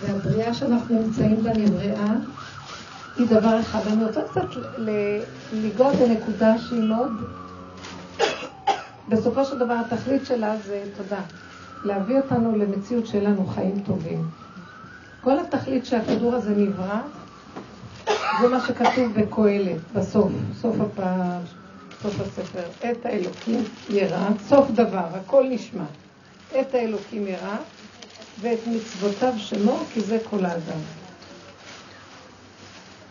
והבריאה שאנחנו נמצאים בה נבראה היא דבר אחד. אני רוצה קצת לנגוע בנקודה שהיא מאוד... בסופו של דבר התכלית שלה זה, תודה, להביא אותנו למציאות שיהיה לנו חיים טובים. כל התכלית שהכדור הזה נברא, זה מה שכתוב בקהלת, בסוף, סוף הפעם, סוף הספר. את האלוקים ירא, סוף דבר, הכל נשמע. את האלוקים ירא, ואת מצוותיו שמור, כי זה כל האדם.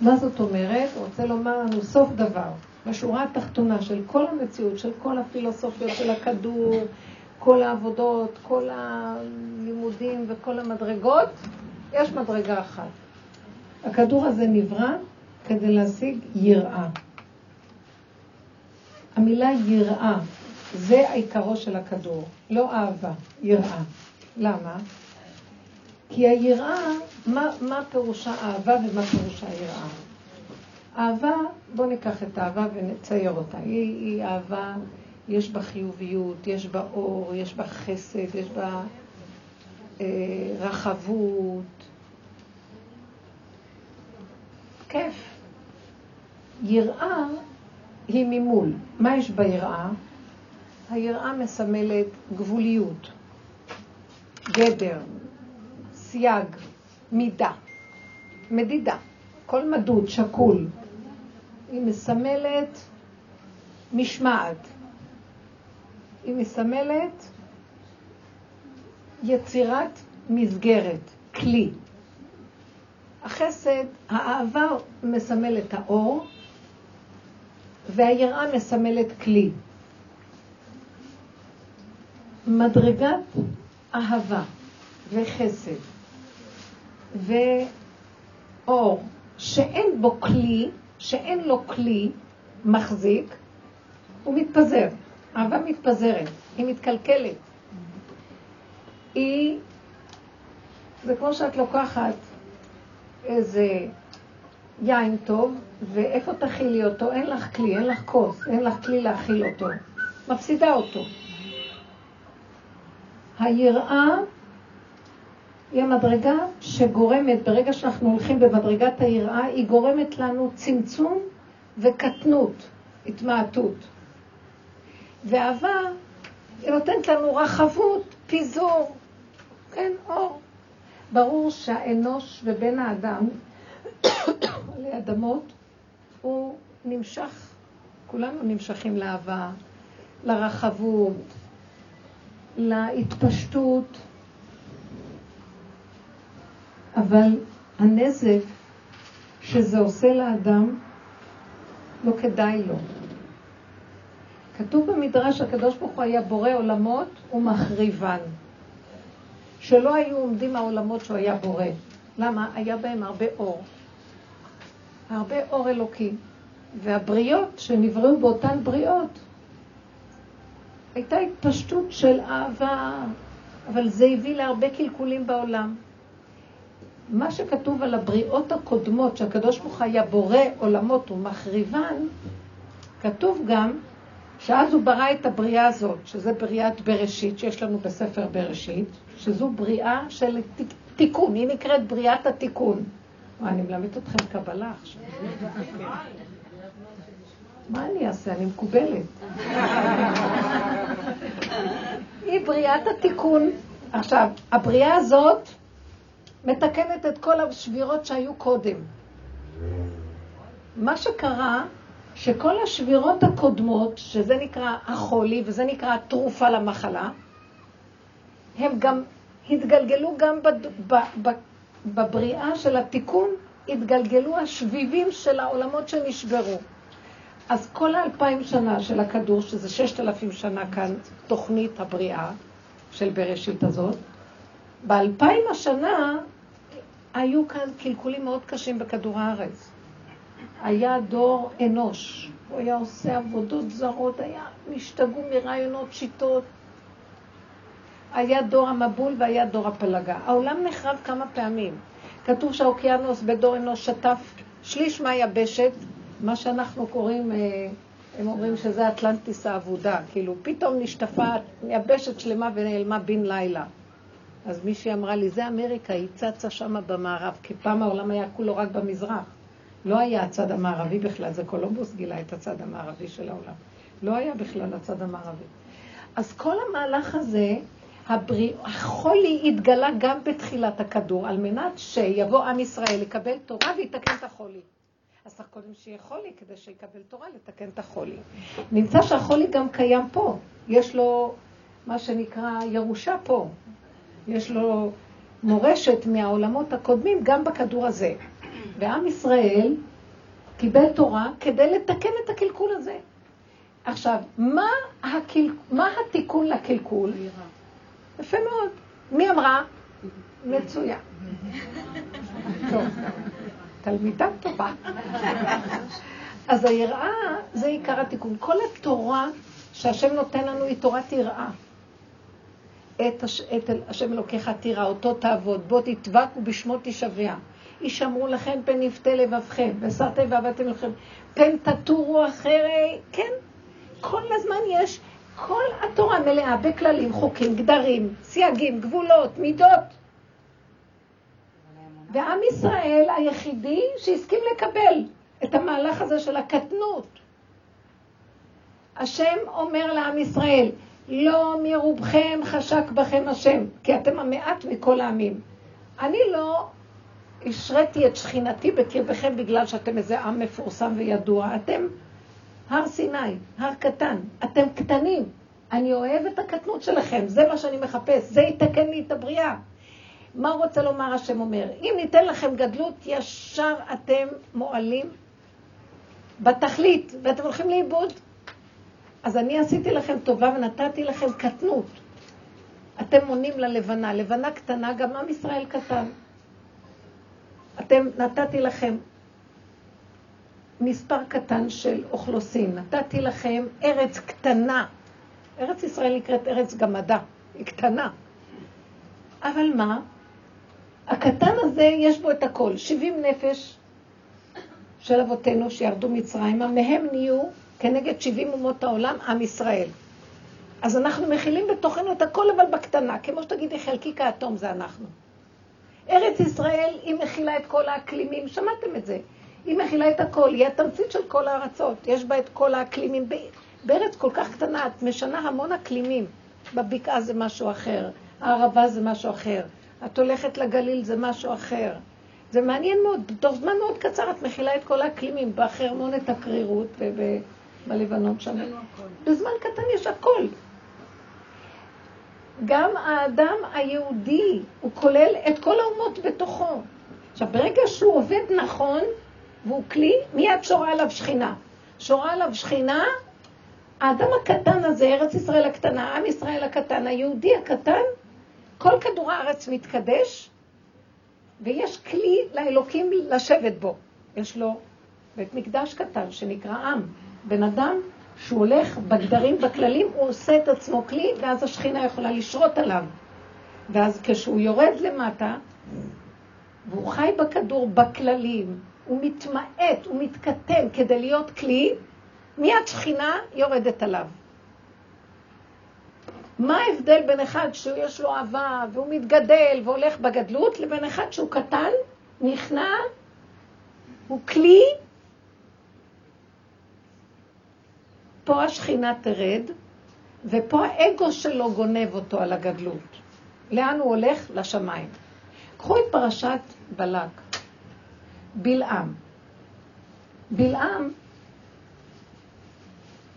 מה זאת אומרת? הוא רוצה לומר לנו סוף דבר. בשורה התחתונה של כל המציאות, של כל הפילוסופיות של הכדור, כל העבודות, כל הלימודים וכל המדרגות, יש מדרגה אחת. הכדור הזה נברא כדי להשיג יראה. המילה יראה, זה עיקרו של הכדור, לא אהבה, יראה. למה? כי היראה, מה, מה פירושה אהבה ומה פירושה יראה? אהבה, בואו ניקח את האהבה ונצייר אותה. היא, היא אהבה, יש בה חיוביות, יש בה אור, יש בה חסד, יש בה אה, רחבות. כיף. יראה היא ממול. מה יש ביראה? היראה מסמלת גבוליות, גדר, סייג, מידה, מדידה, כל מדוד, שקול. היא מסמלת משמעת. היא מסמלת יצירת מסגרת, כלי. החסד, האהבה מסמל את האור, והיראה מסמלת כלי. מדרגת אהבה וחסד ואור שאין בו כלי, שאין לו כלי מחזיק, הוא מתפזר. אהבה מתפזרת, היא מתקלקלת. היא, זה כמו שאת לוקחת איזה יין טוב, ואיפה תכילי אותו? אין לך כלי, אין לך כוס, אין לך כלי להכיל אותו. מפסידה אותו. היראה היא המדרגה שגורמת, ברגע שאנחנו הולכים במדרגת היראה, היא גורמת לנו צמצום וקטנות, התמעטות. ואהבה, היא נותנת לנו רחבות, פיזור, כן, אור. ברור שהאנוש ובן האדם, עלי אדמות, הוא נמשך, כולנו נמשכים לאהבה, לרחבות, להתפשטות, אבל הנזק שזה עושה לאדם, לא כדאי לו. כתוב במדרש, הקדוש ברוך הוא היה בורא עולמות ומחריבן. שלא היו עומדים העולמות שהוא היה בורא. למה? היה בהם הרבה אור. הרבה אור אלוקי. והבריות שנבראו באותן בריאות, הייתה התפשטות של אהבה, אבל זה הביא להרבה קלקולים בעולם. מה שכתוב על הבריאות הקודמות, שהקדוש ברוך היה בורא עולמות ומחריבן, כתוב גם שאז הוא ברא את הבריאה הזאת, שזה בריאת בראשית, שיש לנו בספר בראשית, שזו בריאה של תיקון, היא נקראת בריאת התיקון. מה, אני מלמדת אתכם קבלה עכשיו. מה אני אעשה? אני מקובלת. היא בריאת התיקון. עכשיו, הבריאה הזאת מתקנת את כל השבירות שהיו קודם. מה שקרה, שכל השבירות הקודמות, שזה נקרא החולי וזה נקרא התרופה למחלה, הם גם התגלגלו גם בד... ב... ב... בבריאה של התיקון, התגלגלו השביבים של העולמות שנשברו. אז כל האלפיים שנה של הכדור, שזה ששת אלפים שנה כאן, תוכנית הבריאה של בראשית הזאת, באלפיים השנה היו כאן קלקולים מאוד קשים בכדור הארץ. היה דור אנוש, הוא היה עושה עבודות זרות, היה משתגעו מרעיונות, שיטות. היה דור המבול והיה דור הפלגה. העולם נחרב כמה פעמים. כתוב שהאוקיינוס בדור אנוש שטף שליש מהיבשת, מה שאנחנו קוראים, אה, הם אומרים שזה אטלנטיס האבודה, כאילו פתאום נשטפה יבשת שלמה ונעלמה בן לילה. אז מישהי אמרה לי, זה אמריקה, היא צצה שמה במערב, כי פעם העולם היה כולו רק במזרח. לא היה הצד המערבי בכלל, זה קולומבוס גילה את הצד המערבי של העולם. לא היה בכלל הצד המערבי. אז כל המהלך הזה, הבריא, החולי התגלה גם בתחילת הכדור, על מנת שיבוא עם ישראל לקבל תורה ויתקן את החולי. אז צריך קודם שיהיה חולי כדי שיקבל תורה לתקן את החולי. נמצא שהחולי גם קיים פה, יש לו מה שנקרא ירושה פה, יש לו מורשת מהעולמות הקודמים גם בכדור הזה. ועם ישראל קיבל תורה כדי לתקן את הקלקול הזה. עכשיו, מה, הקל... מה התיקון לקלקול? יפה מאוד. מי אמרה? מצוין. טוב, תלמידה טובה. אז היראה זה עיקר התיקון. כל התורה שהשם נותן לנו היא תורת יראה. את, הש... את השם אלוקיך תירא, אותו תעבוד, בוא תדבק ובשמו תשבע. ישמרו לכם פן יפתה לבבכם, וסרתם ועבדתם לכם, פן תטורו אחרי, כן, כל הזמן יש, כל התורה מלאה בכללים, חוקים, גדרים, סייגים, גבולות, מידות. ועם ישראל היחידי שהסכים לקבל את המהלך הזה של הקטנות. השם אומר לעם ישראל, לא מרובכם חשק בכם השם, כי אתם המעט מכל העמים. אני לא השריתי את שכינתי בקרבכם בגלל שאתם איזה עם מפורסם וידוע. אתם הר סיני, הר קטן. אתם קטנים. אני אוהב את הקטנות שלכם, זה מה שאני מחפש, זה יתקן לי את הבריאה. מה רוצה לומר השם אומר? אם ניתן לכם גדלות, ישר אתם מועלים בתכלית, ואתם הולכים לאיבוד. אז אני עשיתי לכם טובה ונתתי לכם קטנות. אתם מונים ללבנה, לבנה קטנה, גם עם ישראל קטן. אתם, נתתי לכם מספר קטן של אוכלוסין, נתתי לכם ארץ קטנה. ארץ ישראל נקראת ארץ גמדה, היא קטנה. אבל מה? הקטן הזה, יש בו את הכל. 70 נפש של אבותינו שירדו מצרימה, מהם נהיו כנגד 70 אומות העולם עם ישראל. אז אנחנו מכילים בתוכנו את הכל, אבל בקטנה. כמו שתגידי, חלקיק האטום זה אנחנו. ארץ ישראל, היא מכילה את כל האקלימים, שמעתם את זה. היא מכילה את הכל, היא התמצית של כל הארצות. יש בה את כל האקלימים. בארץ כל כך קטנה, את משנה המון אקלימים. בבקעה זה משהו אחר, הערבה זה משהו אחר, את הולכת לגליל זה משהו אחר. זה מעניין מאוד, בתוך זמן מאוד קצר את מכילה את כל האקלימים, בחרמונת הקרירות ובלבנון שם. בזמן קטן יש הכל. גם האדם היהודי, הוא כולל את כל האומות בתוכו. עכשיו, ברגע שהוא עובד נכון, והוא כלי, מיד שורה עליו שכינה. שורה עליו שכינה, האדם הקטן הזה, ארץ ישראל הקטנה, עם ישראל הקטן, היהודי הקטן, כל כדור הארץ מתקדש, ויש כלי לאלוקים לשבת בו. יש לו בית מקדש קטן שנקרא עם. בן אדם שהוא הולך בגדרים, בכללים, הוא עושה את עצמו כלי, ואז השכינה יכולה לשרות עליו. ואז כשהוא יורד למטה, והוא חי בכדור, בכללים, הוא מתמעט, הוא מתקטן כדי להיות כלי, מיד שכינה יורדת עליו. מה ההבדל בין אחד שיש לו אהבה והוא מתגדל והולך בגדלות, לבין אחד שהוא קטן, נכנע, הוא כלי, פה השכינה תרד, ופה האגו שלו גונב אותו על הגדלות. לאן הוא הולך? לשמיים. קחו את פרשת בלק, בלעם. בלעם,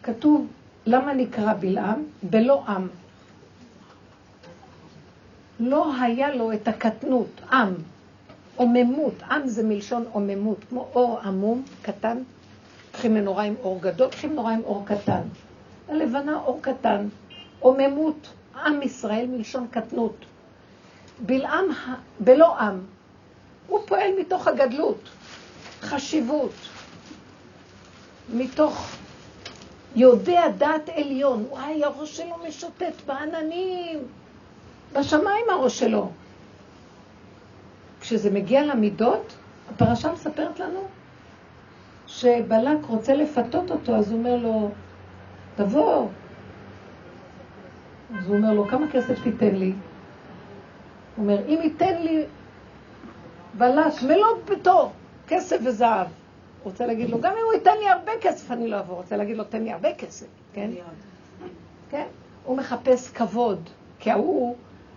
כתוב, למה נקרא בלעם? בלא עם. לא היה לו את הקטנות, עם, עוממות, עם זה מלשון עוממות, כמו אור עמום, קטן, קחי מנורה עם אור גדול, קחי מנורה עם אור קטן. הלבנה אור קטן, עוממות, עם ישראל מלשון קטנות. בלעם בלא עם, הוא פועל מתוך הגדלות, חשיבות, מתוך יודע דעת עליון. וואי, הראש שלו משוטט בעננים, בשמיים הראש שלו. כשזה מגיע למידות, הפרשה מספרת לנו שבלק רוצה לפתות אותו, אז הוא אומר לו, תבוא. אז הוא אומר לו, כמה כסף תיתן לי? הוא אומר, אם ייתן לי בלט מלוא ביתו, כסף וזהב. רוצה להגיד לו, גם אם הוא ייתן לי הרבה כסף, אני לא אבוא. רוצה להגיד לו, תן לי הרבה כסף, כן? כן? הוא מחפש כבוד, כי ההוא,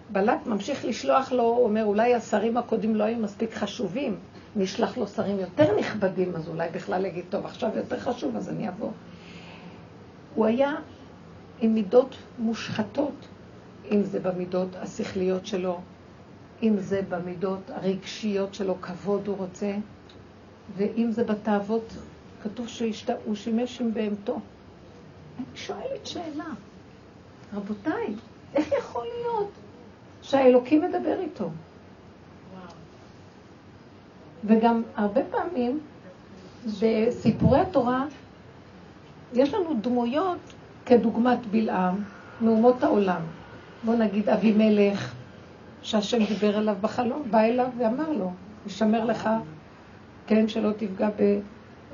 בלק ממשיך לשלוח לו, הוא אומר, אולי השרים הקודמים לא היו מספיק חשובים, נשלח לו שרים יותר נכבדים, אז אולי בכלל יגיד, טוב, עכשיו יותר חשוב, אז אני אבוא. הוא היה עם מידות מושחתות, אם זה במידות השכליות שלו, אם זה במידות הרגשיות שלו, כבוד הוא רוצה, ואם זה בתאוות, כתוב שהוא שימש עם בהמתו. אני שואלת שאלה, רבותיי, איך יכול להיות שהאלוקים מדבר איתו? וגם הרבה פעמים בסיפורי התורה יש לנו דמויות כדוגמת בלעם מאומות העולם. בוא נגיד אבימלך, שהשם דיבר אליו בחלום, בא אליו ואמר לו, ישמר לך, כן, שלא תפגע ב...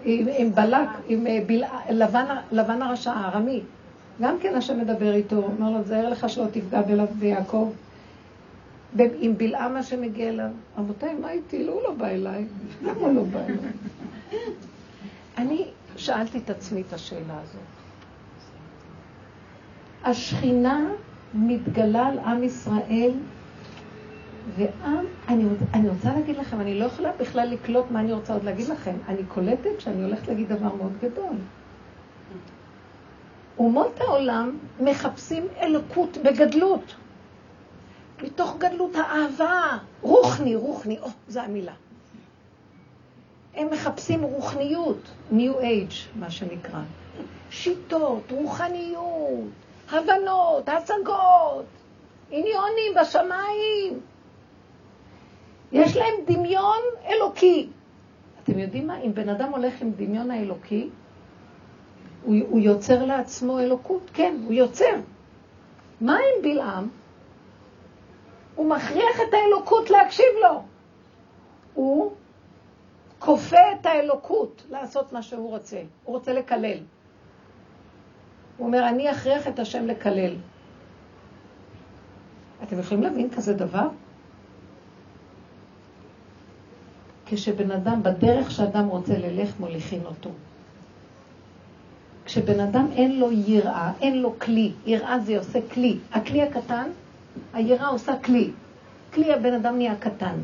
עם, עם בלק, עם אה, בל... לבן, לבן הרשע, הארמי. גם כן השם מדבר איתו, אומר לו, תזהר לך שלא תפגע בלב ביעקב. עם בלעם השם מגיע אליו, רבותיי, מה איתי? לא, הוא לא בא אליי. למה הוא לא בא אליי? אני שאלתי את עצמי את השאלה הזאת. השכינה מתגלה על עם ישראל ועם, אני, אני רוצה להגיד לכם, אני לא יכולה בכלל לקלוט מה אני רוצה עוד להגיד לכם. אני קולטת שאני הולכת להגיד דבר מאוד גדול. אומות העולם מחפשים אלוקות בגדלות. מתוך גדלות האהבה, רוחני, רוחני, או, זו המילה. הם מחפשים רוחניות, New Age, מה שנקרא. שיטות, רוחניות, הבנות, השגות, עניונים בשמיים. יש להם דמיון אלוקי. אתם יודעים מה? אם בן אדם הולך עם דמיון האלוקי, הוא, הוא יוצר לעצמו אלוקות. כן, הוא יוצר. מה עם בלעם? הוא מכריח את האלוקות להקשיב לו. הוא כופה את האלוקות לעשות מה שהוא רוצה. הוא רוצה לקלל. הוא אומר, אני אכריח את השם לקלל. אתם יכולים להבין כזה דבר? כשבן אדם, בדרך שאדם רוצה ללך, מוליכים אותו. כשבן אדם אין לו יראה, אין לו כלי, יראה זה עושה כלי. הכלי הקטן, היראה עושה כלי. כלי הבן אדם נהיה קטן.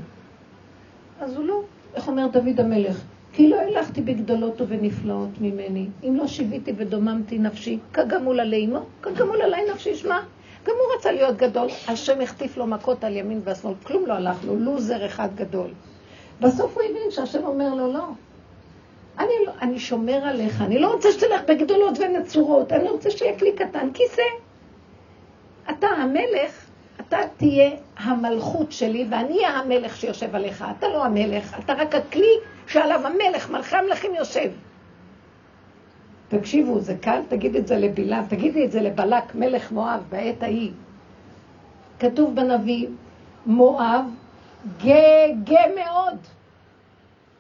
אז הוא לא, איך אומר דוד המלך? כי לא הלכתי בגדולות ובנפלאות ממני. אם לא שיוויתי ודוממתי נפשי, כגמול עלי אמו, כגמול עלי נפשי שמע. גם הוא רצה להיות גדול, השם החטיף לו מכות על ימין והשמאל, כלום לא הלך לו, לוזר אחד גדול. בסוף הוא הבין שהשם אומר לו, לא. אני, לא, אני שומר עליך, אני לא רוצה שתלך בגדולות ונצורות, אני רוצה שיהיה כלי קטן, כיסא. אתה המלך, אתה תהיה המלכות שלי, ואני אהיה המלך שיושב עליך. אתה לא המלך, אתה רק הכלי שעליו המלך, מלכי המלכים יושב. תקשיבו, זה קל, תגיד את זה לבלעם, תגידי את זה לבלק, מלך מואב, בעת ההיא. כתוב בנביא, מואב גאה, מאוד.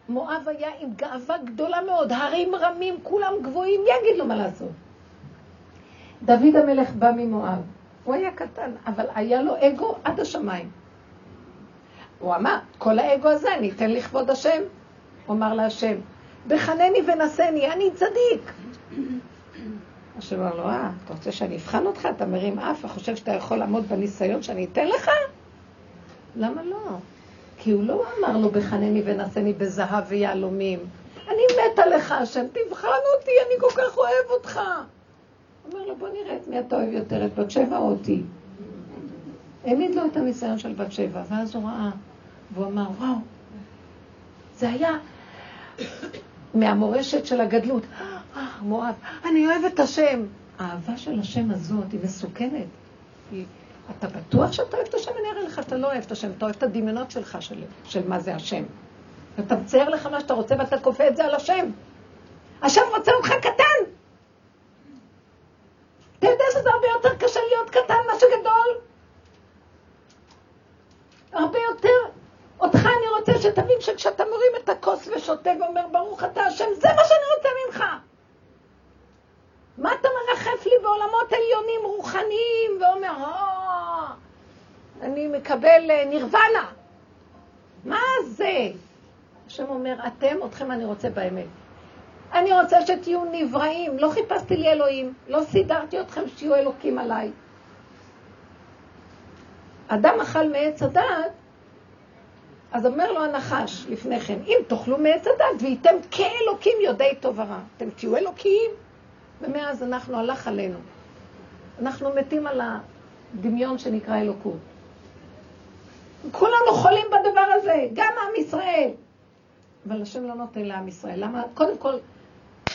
מואב היה עם גאווה גדולה מאוד, הרים רמים, כולם גבוהים, יגיד לו מה לעשות. דוד המלך בא ממואב. הוא היה קטן, אבל היה לו אגו עד השמיים. הוא אמר, כל האגו הזה אני אתן לכבוד השם. הוא אמר להשם, בחנני ונשני, אני צדיק. השם אמר לו, אה, אתה רוצה שאני אבחן אותך? אתה מרים אף וחושב שאתה יכול לעמוד בניסיון שאני אתן לך? למה לא? כי הוא לא אמר לו בחנני ונשני בזהב ויהלומים. אני מתה לך, השם, תבחן אותי, אני כל כך אוהב אותך. אומר לו, בוא נראה את מי אתה אוהב יותר, את בת שבע או אותי. העמיד לו את הניסיון של בת שבע, ואז הוא ראה, והוא אמר, וואו, זה היה מהמורשת של הגדלות. אה, מואב, אני אוהב את השם. האהבה של השם הזאת היא מסוכנת. אתה בטוח שאתה אוהב את השם? אני אראה לך שאתה לא אוהב את השם, אתה אוהב את הדמיונות שלך של, של מה זה השם. ואתה מצייר לך מה שאתה רוצה ואתה כופה את זה על השם. השם רוצה אותך קטן. אתה יודע שזה הרבה יותר קשה להיות קטן מאשר גדול? הרבה יותר. אותך אני רוצה שתבין שכשאתה מורים את הכוס ושותה ואומר ברוך אתה השם, זה מה שאני רוצה ממך. מה אתה מרחף לי בעולמות עליונים רוחניים ואומר, אה, אני מקבל אה, נירוונה. מה זה? השם אומר, אתם, אתכם אני רוצה באמת. אני רוצה שתהיו נבראים, לא חיפשתי לי אלוהים, לא סידרתי אתכם שתהיו אלוקים עליי. אדם אכל מעץ הדעת, אז אומר לו הנחש לפני כן, אם תאכלו מעץ הדעת והייתם כאלוקים יודעי טוב ורע, אתם תהיו אלוקים. ומאז אנחנו, הלך עלינו. אנחנו מתים על הדמיון שנקרא אלוקות. כולנו חולים בדבר הזה, גם עם ישראל. אבל השם לא נותן לעם ישראל. למה? קודם כל,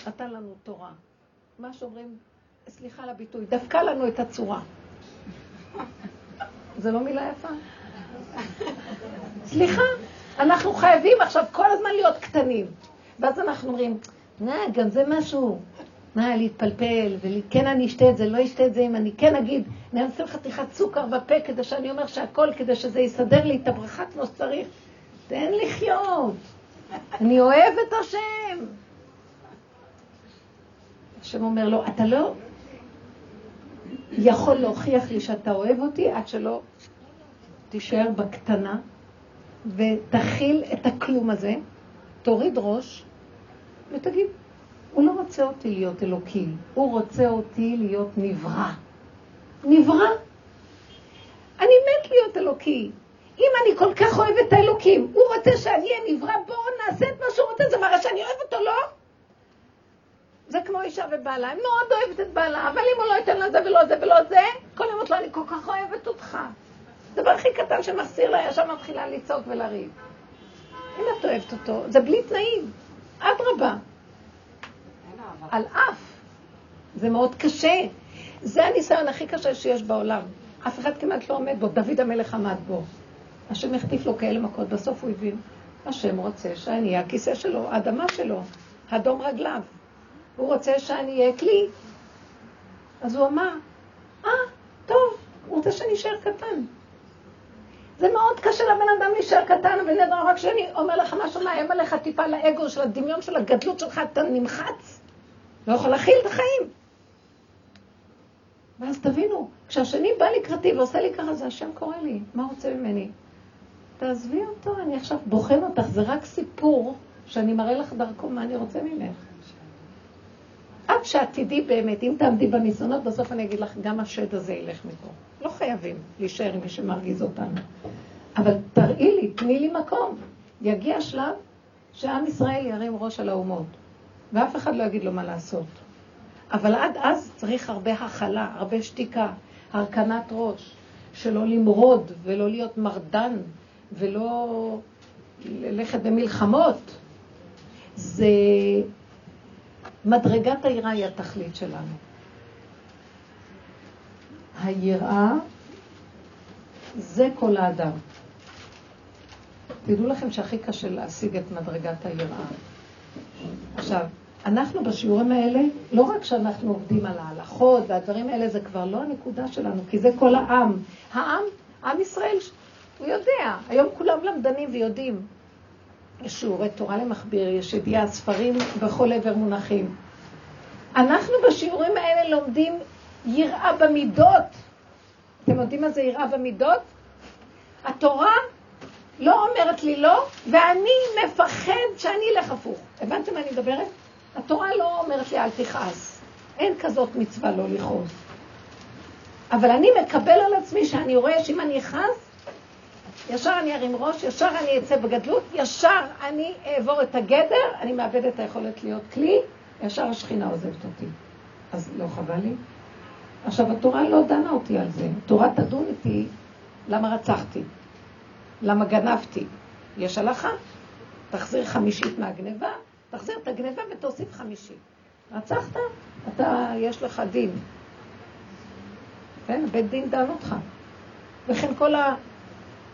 נתן לנו תורה. מה שאומרים, סליחה על הביטוי, דפקה לנו את הצורה. זה לא מילה יפה? סליחה, אנחנו חייבים עכשיו כל הזמן להיות קטנים. ואז אנחנו אומרים, נה, גם זה משהו. מה, להתפלפל, וכן אני אשתה את זה, לא אשתה את זה, אם אני כן אגיד, אני אעשה חתיכת סוכר בפה כדי שאני אומר שהכל, כדי שזה יסדר לי את הברכה כמו שצריך. תן לחיות. אני אוהב את השם. השם אומר לו, אתה לא יכול להוכיח לי שאתה אוהב אותי עד שלא תישאר בקטנה ותכיל את הכלום הזה, תוריד ראש ותגיד, הוא לא רוצה אותי להיות אלוקים, הוא רוצה אותי להיות נברא. נברא. אני מת להיות אלוקי. אם אני כל כך אוהב את האלוקים, הוא רוצה שאני אהיה נברא, בואו נעשה את מה שהוא רוצה, זה מראה שאני אוהב אותו, לא? זה כמו אישה ובעלה, אני מאוד אוהבת את בעלה, אבל אם הוא לא ייתן לה זה ולא זה ולא זה, כל יום אומרת לו, אני כל כך אוהבת אותך. דבר הכי קטן שמחסיר לה, ישר מתחילה לצעוק ולריב. אם את אוהבת אותו, זה בלי תנאים. אדרבה. על אף. זה מאוד קשה. זה הניסיון הכי קשה שיש בעולם. אף אחד כמעט לא עומד בו, דוד המלך עמד בו. השם החטיף לו כאלה מכות, בסוף הוא הבין. השם רוצה שאני אהיה הכיסא שלו, האדמה שלו, אדום רגליו. הוא רוצה שאני אהיה כלי. אז הוא אמר, אה, טוב, הוא רוצה שאני אשאר קטן. זה מאוד קשה לבן אדם להישאר קטן, אבל רק שאני אומר לך משהו מאיים עליך טיפה לאגו של הדמיון של הגדלות שלך, אתה נמחץ. לא יכול להכיל את החיים. ואז תבינו, כשהשני בא לקראתי ועושה לי ככה, זה השם קורא לי, מה רוצה ממני? תעזבי אותו, אני עכשיו בוחן אותך, זה רק סיפור שאני מראה לך דרכו מה אני רוצה ממך. עד שעתידי באמת, אם תעמדי בניסיונות, בסוף אני אגיד לך, גם השד הזה ילך מפה. לא חייבים להישאר עם מי שמרגיז אותנו. אבל תראי לי, תני לי מקום. יגיע שלב שעם ישראל ירים ראש על האומות. ואף אחד לא יגיד לו מה לעשות. אבל עד אז צריך הרבה הכלה, הרבה שתיקה, הרכנת ראש, שלא למרוד ולא להיות מרדן ולא ללכת במלחמות. זה... מדרגת היראה היא התכלית שלנו. היראה זה כל האדם. תדעו לכם שהכי קשה להשיג את מדרגת היראה. עכשיו, אנחנו בשיעורים האלה, לא רק שאנחנו עובדים על ההלכות והדברים האלה, זה כבר לא הנקודה שלנו, כי זה כל העם. העם, עם ישראל, הוא יודע. היום כולם למדנים ויודעים. שיעורי תורה למכביר, יש ידיעה, ספרים בכל עבר מונחים. אנחנו בשיעורים האלה לומדים יראה במידות. אתם יודעים מה זה יראה במידות? התורה לא אומרת לי לא, ואני מפחד שאני אלך הפוך. הבנתם מה אני מדברת? התורה לא אומרת לי אל תכעס. אין כזאת מצווה לא לכעוס. אבל אני מקבל על עצמי שאני רואה שאם אני אכעס, ישר אני ארים ראש, ישר אני אצא בגדלות, ישר אני אעבור את הגדר, אני מאבד את היכולת להיות כלי, ישר השכינה עוזבת אותי. אז לא חבל לי? עכשיו, התורה לא דנה אותי על זה. התורה תדון איתי למה רצחתי. למה גנבתי? יש הלכה? תחזיר חמישית מהגניבה, תחזיר את הגניבה ותוסיף חמישית. רצחת? אתה, יש לך דין. כן, בית דין דן אותך. וכן כל ה...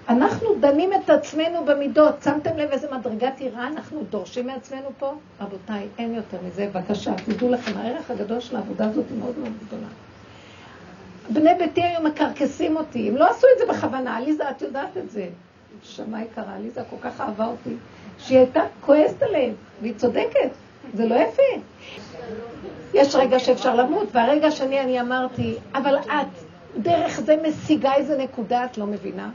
אנחנו דנים את עצמנו במידות. שמתם לב איזה מדרגת יראה אנחנו דורשים מעצמנו פה? רבותיי, אין יותר מזה. בבקשה, תדעו לכם, הערך הגדול של העבודה הזאת היא מאוד מאוד גדולה. בני ביתי היו מקרקסים אותי, הם לא עשו את זה בכוונה, עליזה, את יודעת את זה. נשמה יקרה, עליזה כל כך אהבה אותי, שהיא הייתה כועסת עליהם, והיא צודקת, זה לא יפה. יש רגע שאפשר למות, והרגע השני אני אמרתי, אבל את, דרך זה משיגה איזה נקודה, את לא מבינה?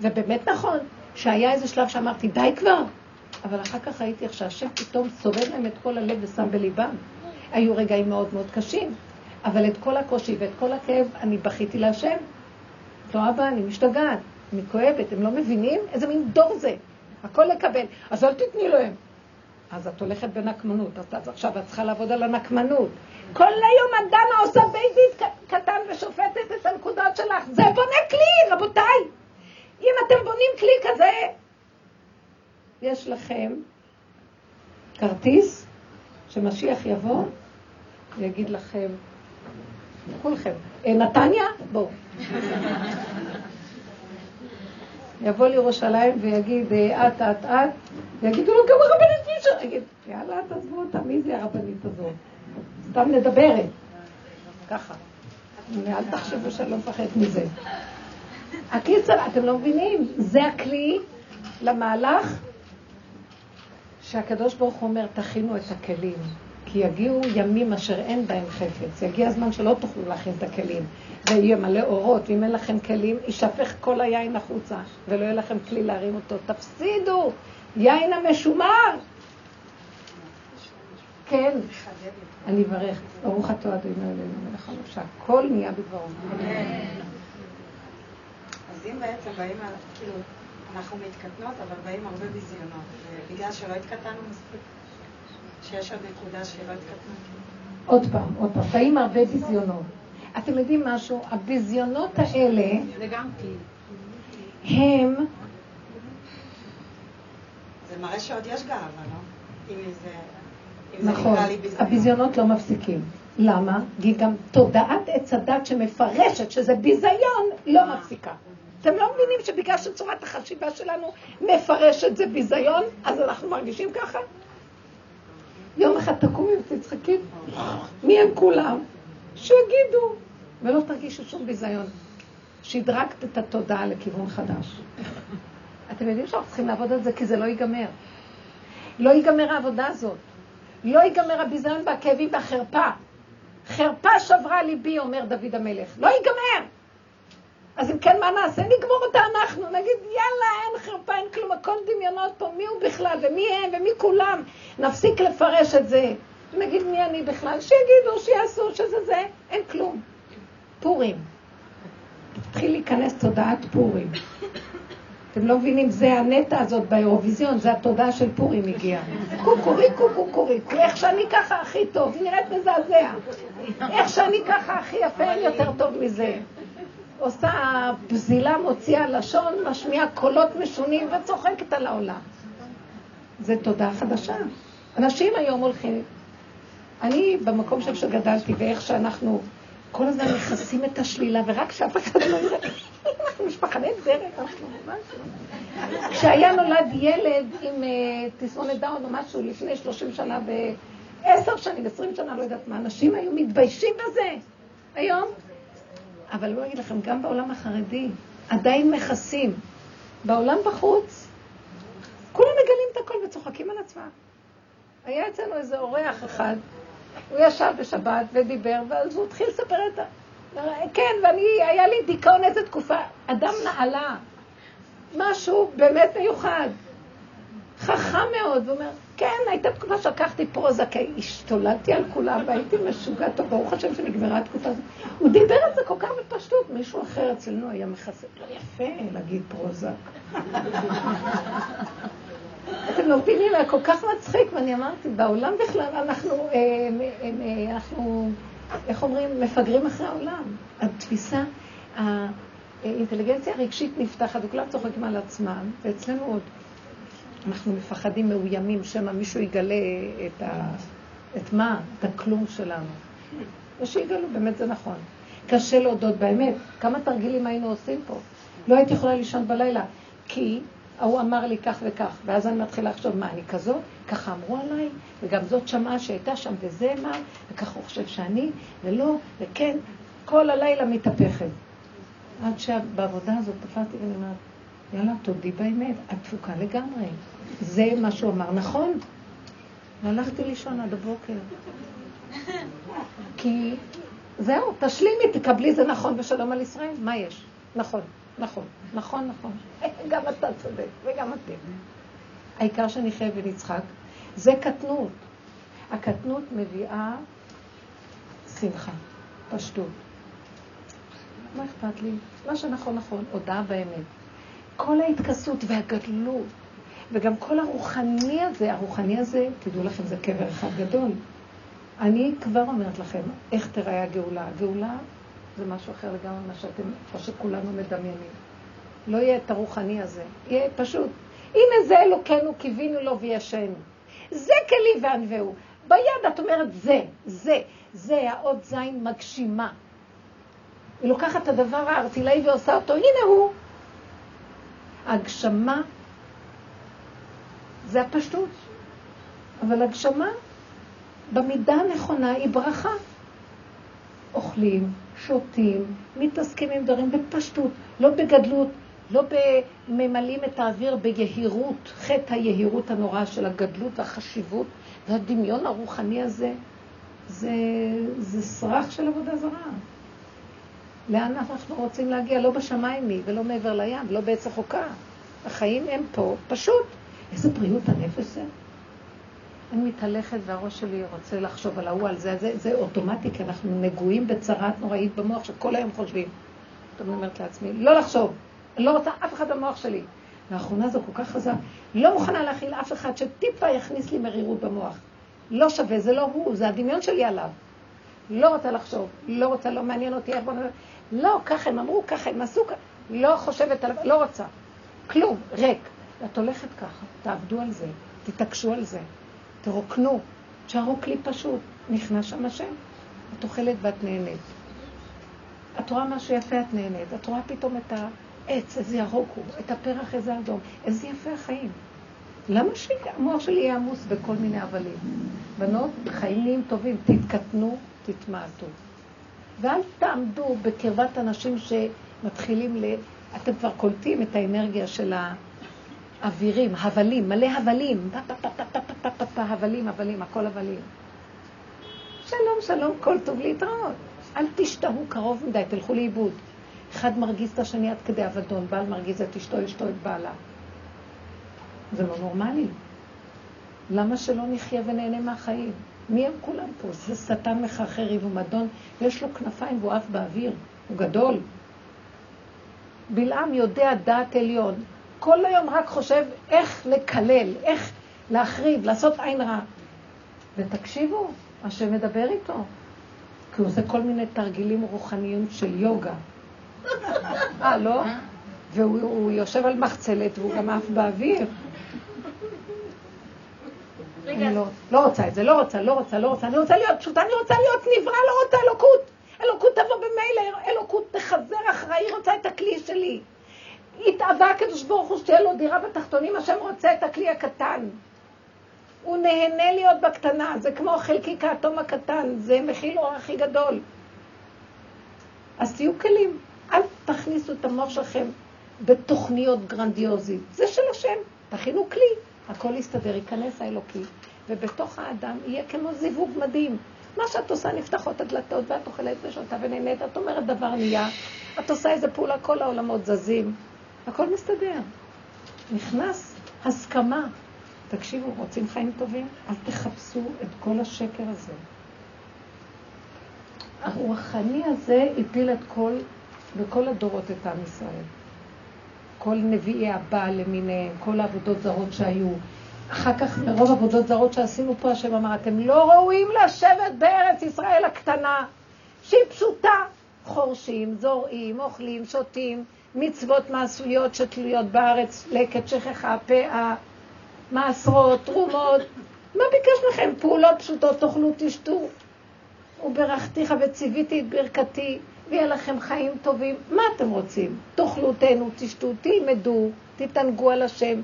ובאמת נכון, שהיה איזה שלב שאמרתי, די כבר. אבל אחר כך ראיתי איך שהשם פתאום סובב להם את כל הלב ושם בליבם. היו רגעים מאוד מאוד קשים, אבל את כל הקושי ואת כל הכאב אני בכיתי להשם. לא אבא, אני משתגעת, אני כואבת, הם לא מבינים איזה מין דור זה. הכל לקבל, אז אל תתני להם. אז את הולכת בנקמנות, אז עכשיו את צריכה לעבוד על הנקמנות. כל היום הדנה עושה בית דין קטן ושופטת את הנקודות שלך. זה בונה כלי, רבותיי. אם אתם בונים כלי כזה, יש לכם כרטיס שמשיח יבוא ויגיד לכם, כולכם, אה, נתניה, בואו. יבוא לירושלים ויגיד, אה, את, את, את, ויגידו לו, גם הרבנית אי. יגיד, יאללה, תעזבו אותה, מי זה הרבנית הזאת? סתם מדברת. ככה. אל תחשבו שאני לא מפחד מזה. הקיצר, אתם לא מבינים, זה הכלי למהלך שהקדוש ברוך הוא אומר, תכינו את הכלים, כי יגיעו ימים אשר אין בהם חפץ. יגיע הזמן שלא תוכלו להכין את הכלים, ויהיה מלא אורות, ואם אין לכם כלים, יישפך כל היין החוצה, ולא יהיה לכם כלי להרים אותו. תפסידו, יין המשומר. כן, אני אברך. ברוך אתה אדוני אלוהינו מלך העולם, שהכל נהיה בדברו. אם בעצם באים, כאילו, אנחנו מתקטנות, אבל באים הרבה ביזיונות, בגלל שלא התקטנו מספיק, שיש עוד נקודה שלא התקטנו. עוד פעם, עוד פעם, באים הרבה ביזיונות. אתם יודעים משהו? הביזיונות האלה. הם... זה מראה שעוד יש גאווה, לא? אם זה... נכון, הביזיונות לא מפסיקים. למה? כי גם תודעת עץ הדת שמפרשת שזה ביזיון לא אה. מפסיקה. אתם לא מבינים שבגלל שצורת החשיבה שלנו מפרשת זה ביזיון, אז אנחנו מרגישים ככה? יום אחד תקומי ותצחקי, מי הם כולם? שיגידו, ולא תרגישו שום ביזיון. שדרגת את התודעה לכיוון חדש. אתם יודעים שאנחנו צריכים לעבוד על זה כי זה לא ייגמר. לא ייגמר העבודה הזאת. לא ייגמר הביזיון והכאבים והחרפה. חרפה שברה ליבי, אומר דוד המלך. לא ייגמר! אז אם כן, מה נעשה? נגמור אותה אנחנו. נגיד, יאללה, אין חרפה, אין כלום, הכל דמיונות פה, מי הוא בכלל, ומי הם, ומי כולם. נפסיק לפרש את זה. נגיד מי אני בכלל, שיגידו, שיעשו, שזה זה, אין כלום. פורים. תתחיל להיכנס תודעת פורים. אתם לא מבינים, זה הנטע הזאת באירוויזיון, זה התודעה של פורים הגיעה. קוקוריקו, קוקוריקו, איך שאני ככה הכי טוב, היא נראית מזעזע. איך שאני ככה הכי יפה, אין יותר טוב מזה. עושה פזילה, מוציאה לשון, משמיעה קולות משונים וצוחקת על העולם. זה תודעה חדשה. אנשים היום הולכים, אני במקום שם שגדלתי ואיך שאנחנו כל הזמן מכסים את השלילה, ורק שאף אחד לא יראה, אנחנו משפחה נהדרת, אנחנו ממש... כשהיה נולד ילד עם אה, תסמונת דאון או משהו לפני 30 שנה ו-10 שנים, 20 שנה, לא יודעת מה, אנשים היו מתביישים בזה. היום אבל לא אגיד לכם, גם בעולם החרדי עדיין מכסים. בעולם בחוץ, כולם מגלים את הכל וצוחקים על עצמם. היה אצלנו איזה אורח אחד, הוא ישב בשבת ודיבר, ואז הוא התחיל לספר את ה... כן, ואני, היה לי דיכאון איזה תקופה. אדם נעלה, משהו באמת מיוחד. חכם מאוד, והוא אומר, כן, הייתה תקופה שלקחתי פרוזה, כי השתוללתי על כולם והייתי משוגעת, טוב, ברוך השם שנגמרה התקופה הזאת. הוא דיבר על זה כל כך בפשטות, מישהו אחר אצלנו היה מכסה, לא יפה להגיד פרוזה. אתם לא מבינים, היה כל כך מצחיק, ואני אמרתי, בעולם בכלל אנחנו, אה, אה, אנחנו, איך אומרים, מפגרים אחרי העולם. התפיסה, האינטליגנציה הרגשית נפתחת, וכולם צוחקים על עצמם, ואצלנו עוד. אנחנו מפחדים מאוימים, שמא מישהו יגלה את ה... את מה? את הכלום שלנו. ושיגלו, באמת זה נכון. קשה להודות באמת. כמה תרגילים היינו עושים פה? לא הייתי יכולה לישון בלילה, כי ההוא אמר לי כך וכך, ואז אני מתחילה לחשוב, מה, אני כזאת? ככה אמרו עליי, וגם זאת שמעה שהייתה שם, וזה מה, וככה הוא חושב שאני, ולא, וכן, כל הלילה מתהפכת. עד שבעבודה הזאת תפסתי ואני אומרת, יאללה, תודי באמת, את תפוקה לגמרי. זה מה שהוא אמר, נכון? והלכתי לישון עד הבוקר. כי זהו, תשלימי, תקבלי, זה נכון ושלום על ישראל. מה יש? נכון, נכון, נכון, נכון. גם אתה צודק, וגם אתם. העיקר שנחיה ונצחק. זה קטנות. הקטנות מביאה שמחה, פשטות. מה אכפת לי? מה שנכון נכון, הודעה באמת. כל ההתכסות והגדלות, וגם כל הרוחני הזה, הרוחני הזה, תדעו לכם, זה קבר אחד גדול. אני כבר אומרת לכם, איך תראה הגאולה. הגאולה זה משהו אחר לגמרי ממה שאתם, כמו שכולנו מדמיינים. לא יהיה את הרוחני הזה, יהיה פשוט. הנה זה אלוקינו, קיווינו לו וישנו. זה כלי וענווהו. ביד את אומרת זה, זה, זה האות זין מגשימה. היא לוקחת את הדבר הארטילאי ועושה אותו, הנה הוא. הגשמה זה הפשטות, אבל הגשמה במידה הנכונה היא ברכה. אוכלים, שותים, מתעסקים עם דברים בפשטות, לא בגדלות, לא ממלאים את האוויר ביהירות, חטא היהירות הנורא של הגדלות והחשיבות והדמיון הרוחני הזה, זה, זה סרח של עבודה זרה. לאן אנחנו רוצים להגיע? לא בשמיים היא, ולא מעבר לים, ולא בעץ החוקה. החיים הם פה, פשוט. איזה בריאות הנפש זה. אני מתהלכת והראש שלי רוצה לחשוב על ההוא, על זה, זה, זה אוטומטי, כי אנחנו נגועים בצרת נוראית במוח שכל היום חושבים. אני אומרת לעצמי, לא לחשוב, לא רוצה אף אחד במוח שלי. לאחרונה זה כל כך חזק, לא מוכנה להכיל אף אחד שטיפה יכניס לי מרירות במוח. לא שווה, זה לא הוא, זה הדמיון שלי עליו. לא רוצה לחשוב, לא רוצה, לא מעניין אותי איך בוא נדבר. לא, ככה הם אמרו, ככה הם עשו. לא חושבת עליו, לא רוצה. כלום, ריק. את הולכת ככה, תעבדו על זה, תתעקשו על זה, תרוקנו, תשארו כלי פשוט, נכנס שם השם. את אוכלת ואת נהנית. את רואה משהו יפה, את נהנית. את רואה פתאום את העץ, איזה ירוק הוא, את הפרח, איזה אדום. איזה יפה החיים. למה שהמוח שלי יהיה עמוס בכל מיני הבלים? בנות, חיים טובים, תתקטנו, תתמעטו. ואל תעמדו בקרבת אנשים שמתחילים ל... אתם כבר קולטים את האנרגיה של האווירים, הבלים, מלא הבלים, הבלים, הבלים, הכל הבלים. שלום, שלום, כל טוב להתראות. אל תשתהו קרוב מדי, תלכו לאיבוד. אחד מרגיז את השני עד כדי אבדון, בעל מרגיז את אשתו, אשתו את בעלה. זה לא נורמלי. למה שלא נחיה ונהנה מהחיים? מי הם כולם פה? זה שטן מחרחר ריב ומדון, יש לו כנפיים והוא עף באוויר, הוא גדול. בלעם יודע דעת עליון, כל היום רק חושב איך לקלל, איך להחריב, לעשות עין רע. ותקשיבו, השם מדבר איתו, כי הוא עושה כל מיני תרגילים רוחניים של יוגה. אה, לא? והוא יושב על מחצלת והוא גם עף באוויר. לא, לא רוצה את זה, לא רוצה, לא רוצה, לא רוצה, אני רוצה להיות פשוטה, אני רוצה להיות נברא, לא רוצה אלוקות. אלוקות תבוא במילא, אלוקות תחזר אחריי, היא רוצה את הכלי שלי. התאווה הקדוש ברוך הוא שתהיה לו דירה בתחתונים, השם רוצה את הכלי הקטן. הוא נהנה להיות בקטנה, זה כמו חלקיק האטום הקטן, זה מכיל אור הכי גדול. אז תהיו כלים, אל תכניסו את המוח שלכם בתוכניות גרנדיוזית. זה של השם, תכינו כלי. הכל יסתדר, ייכנס האלוקי, ובתוך האדם יהיה כמו זיווג מדהים. מה שאת עושה, נפתחות הדלתות, ואת אוכלת ושותה ונהנית, את אומרת דבר נהיה, את עושה איזה פעולה, כל העולמות זזים, הכל מסתדר. נכנס הסכמה. תקשיבו, רוצים חיים טובים? אל תחפשו את כל השקר הזה. הרוחני הזה הפיל את כל, בכל הדורות את עם ישראל. כל נביאי הבעל למיניהם, כל העבודות זרות שהיו. אחר כך, מרוב עבודות זרות שעשינו פה, השם אמר, אתם לא ראויים לשבת בארץ ישראל הקטנה, שהיא פשוטה. חורשים, זורעים, אוכלים, שותים, מצוות מעשויות שתלויות בארץ, לקט, שכחה, פאה, מעשרות, תרומות. מה ביקש לכם? פעולות פשוטות, תאכלו, תשתו. וברכתיך וציוויתי את ברכתי. ויהיה לכם חיים טובים. מה אתם רוצים? תאכלו, תהנו, תשתו, תלמדו, תתענגו על השם.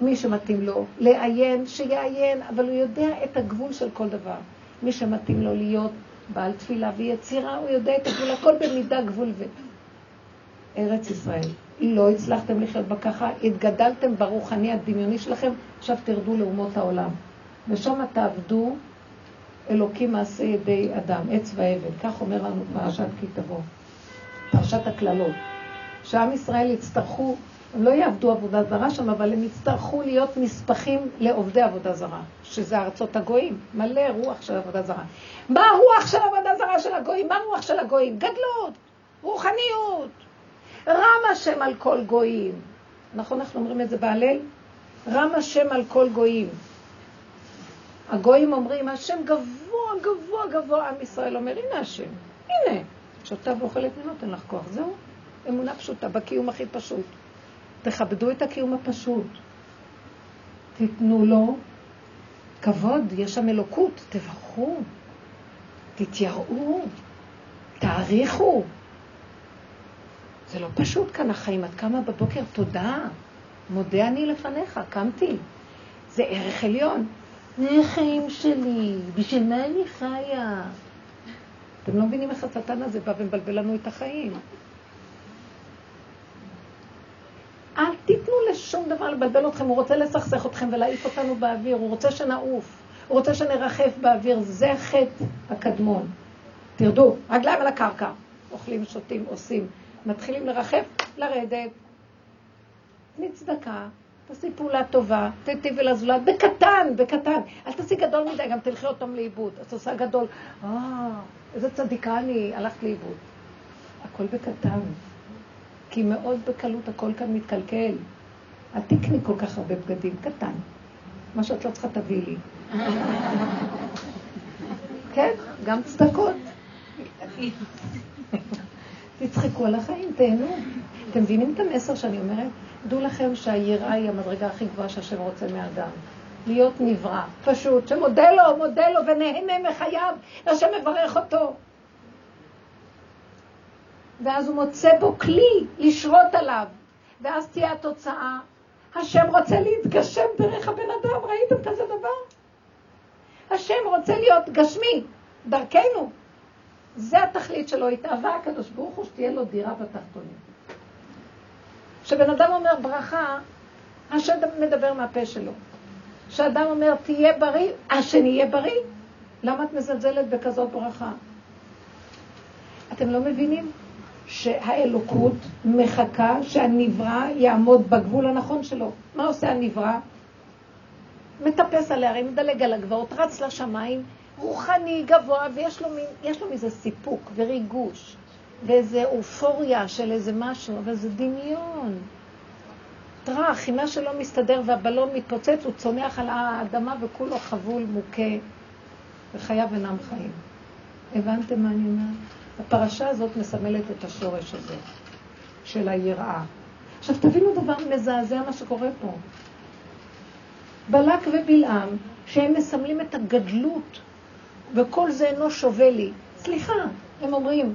מי שמתאים לו לעיין, שיעיין, אבל הוא יודע את הגבול של כל דבר. מי שמתאים לו להיות בעל תפילה ויצירה, הוא יודע את הגבול, הכל במידה גבול ו... ארץ ישראל. לא הצלחתם לחיות בה ככה, התגדלתם ברוחני הדמיוני שלכם, עכשיו תרדו לאומות העולם. ושם תעבדו אלוקים מעשה ידי אדם, עץ ואבן. כך אומר לנו פרשת כי תבוא, פרשת הקללות. שעם ישראל יצטרכו, הם לא יעבדו עבודה זרה שם, אבל הם יצטרכו להיות נספחים לעובדי עבודה זרה, שזה ארצות הגויים, מלא רוח של עבודה זרה. מה הרוח של עבודה זרה של הגויים? מה הרוח של הגויים? גדלות, רוחניות. רם השם על כל גויים. נכון, אנחנו אומרים את זה בהלל? רם השם על כל גויים. הגויים אומרים, השם גבוה, גבוה, גבוה. עם ישראל אומר, הנה השם, הנה. שותה ואוכלת ממנו, תן לך כוח. זהו, אמונה פשוטה, בקיום הכי פשוט. תכבדו את הקיום הפשוט. תיתנו לו כבוד, יש שם אלוקות, תברכו, תתייראו, תעריכו. זה לא פשוט כאן החיים. את קמה בבוקר, תודה, מודה אני לפניך, קמתי. זה ערך עליון. זה החיים שלי, בשביל מה אני חיה? אתם לא מבינים איך השטן הזה בא ומבלבל לנו את החיים. אל תיתנו לשום דבר לבלבל אתכם, הוא רוצה לסכסך אתכם ולהעיף אותנו באוויר, הוא רוצה שנעוף, הוא רוצה שנרחף באוויר, זה החטא הקדמון. תרדו, רגליים על הקרקע, אוכלים, שותים, עושים, מתחילים לרחף, לרדת. תני צדקה, תעשי פעולה טובה, תטיבי לזולת, בקטן, בקטן. אל תעשי גדול מדי, גם תלכי אותם לאיבוד. את עושה גדול, אה, איזה צדיקה אני, הלכת לאיבוד. הכל בקטן. כי מאוד בקלות הכל כאן מתקלקל. אל תקני כל כך הרבה בגדים, קטן. מה שאת לא צריכה תביאי לי. כן, גם צדקות. תצחקו על החיים, תהנו. אתם מבינים את המסר שאני אומרת? דעו לכם שהיראה היא המדרגה הכי גבוהה שהשם רוצה מאדם. להיות נברא, פשוט, שמודה לו, מודה לו ונהנה מחייו, והשם מברך אותו. ואז הוא מוצא בו כלי לשרות עליו, ואז תהיה התוצאה. השם רוצה להתגשם דרך הבן אדם, ראיתם כזה דבר? השם רוצה להיות גשמי, דרכנו. זה התכלית שלו, התאווה הקדוש ברוך הוא שתהיה לו דירה בתחתונים. כשבן אדם אומר ברכה, השם מדבר מהפה שלו. כשאדם אומר תהיה בריא, השני יהיה בריא. למה את מזלזלת בכזאת ברכה? אתם לא מבינים שהאלוקות מחכה שהנברא יעמוד בגבול הנכון שלו. מה עושה הנברא? מטפס על הערים, מדלג על הגבעות, רץ לשמיים, רוחני, גבוה, ויש לו, לו מזה סיפוק וריגוש. ואיזה אופוריה של איזה משהו, אבל זה דמיון. טראח, אם מה שלא מסתדר והבלון מתפוצץ, הוא צונח על האדמה וכולו חבול, מוכה, וחייו אינם חיים. הבנתם מה אני אומרת? הפרשה הזאת מסמלת את השורש הזה, של היראה. עכשיו תבינו דבר מזעזע מה שקורה פה. בלק ובלעם, שהם מסמלים את הגדלות, וכל זה אינו שווה לי. סליחה, הם אומרים,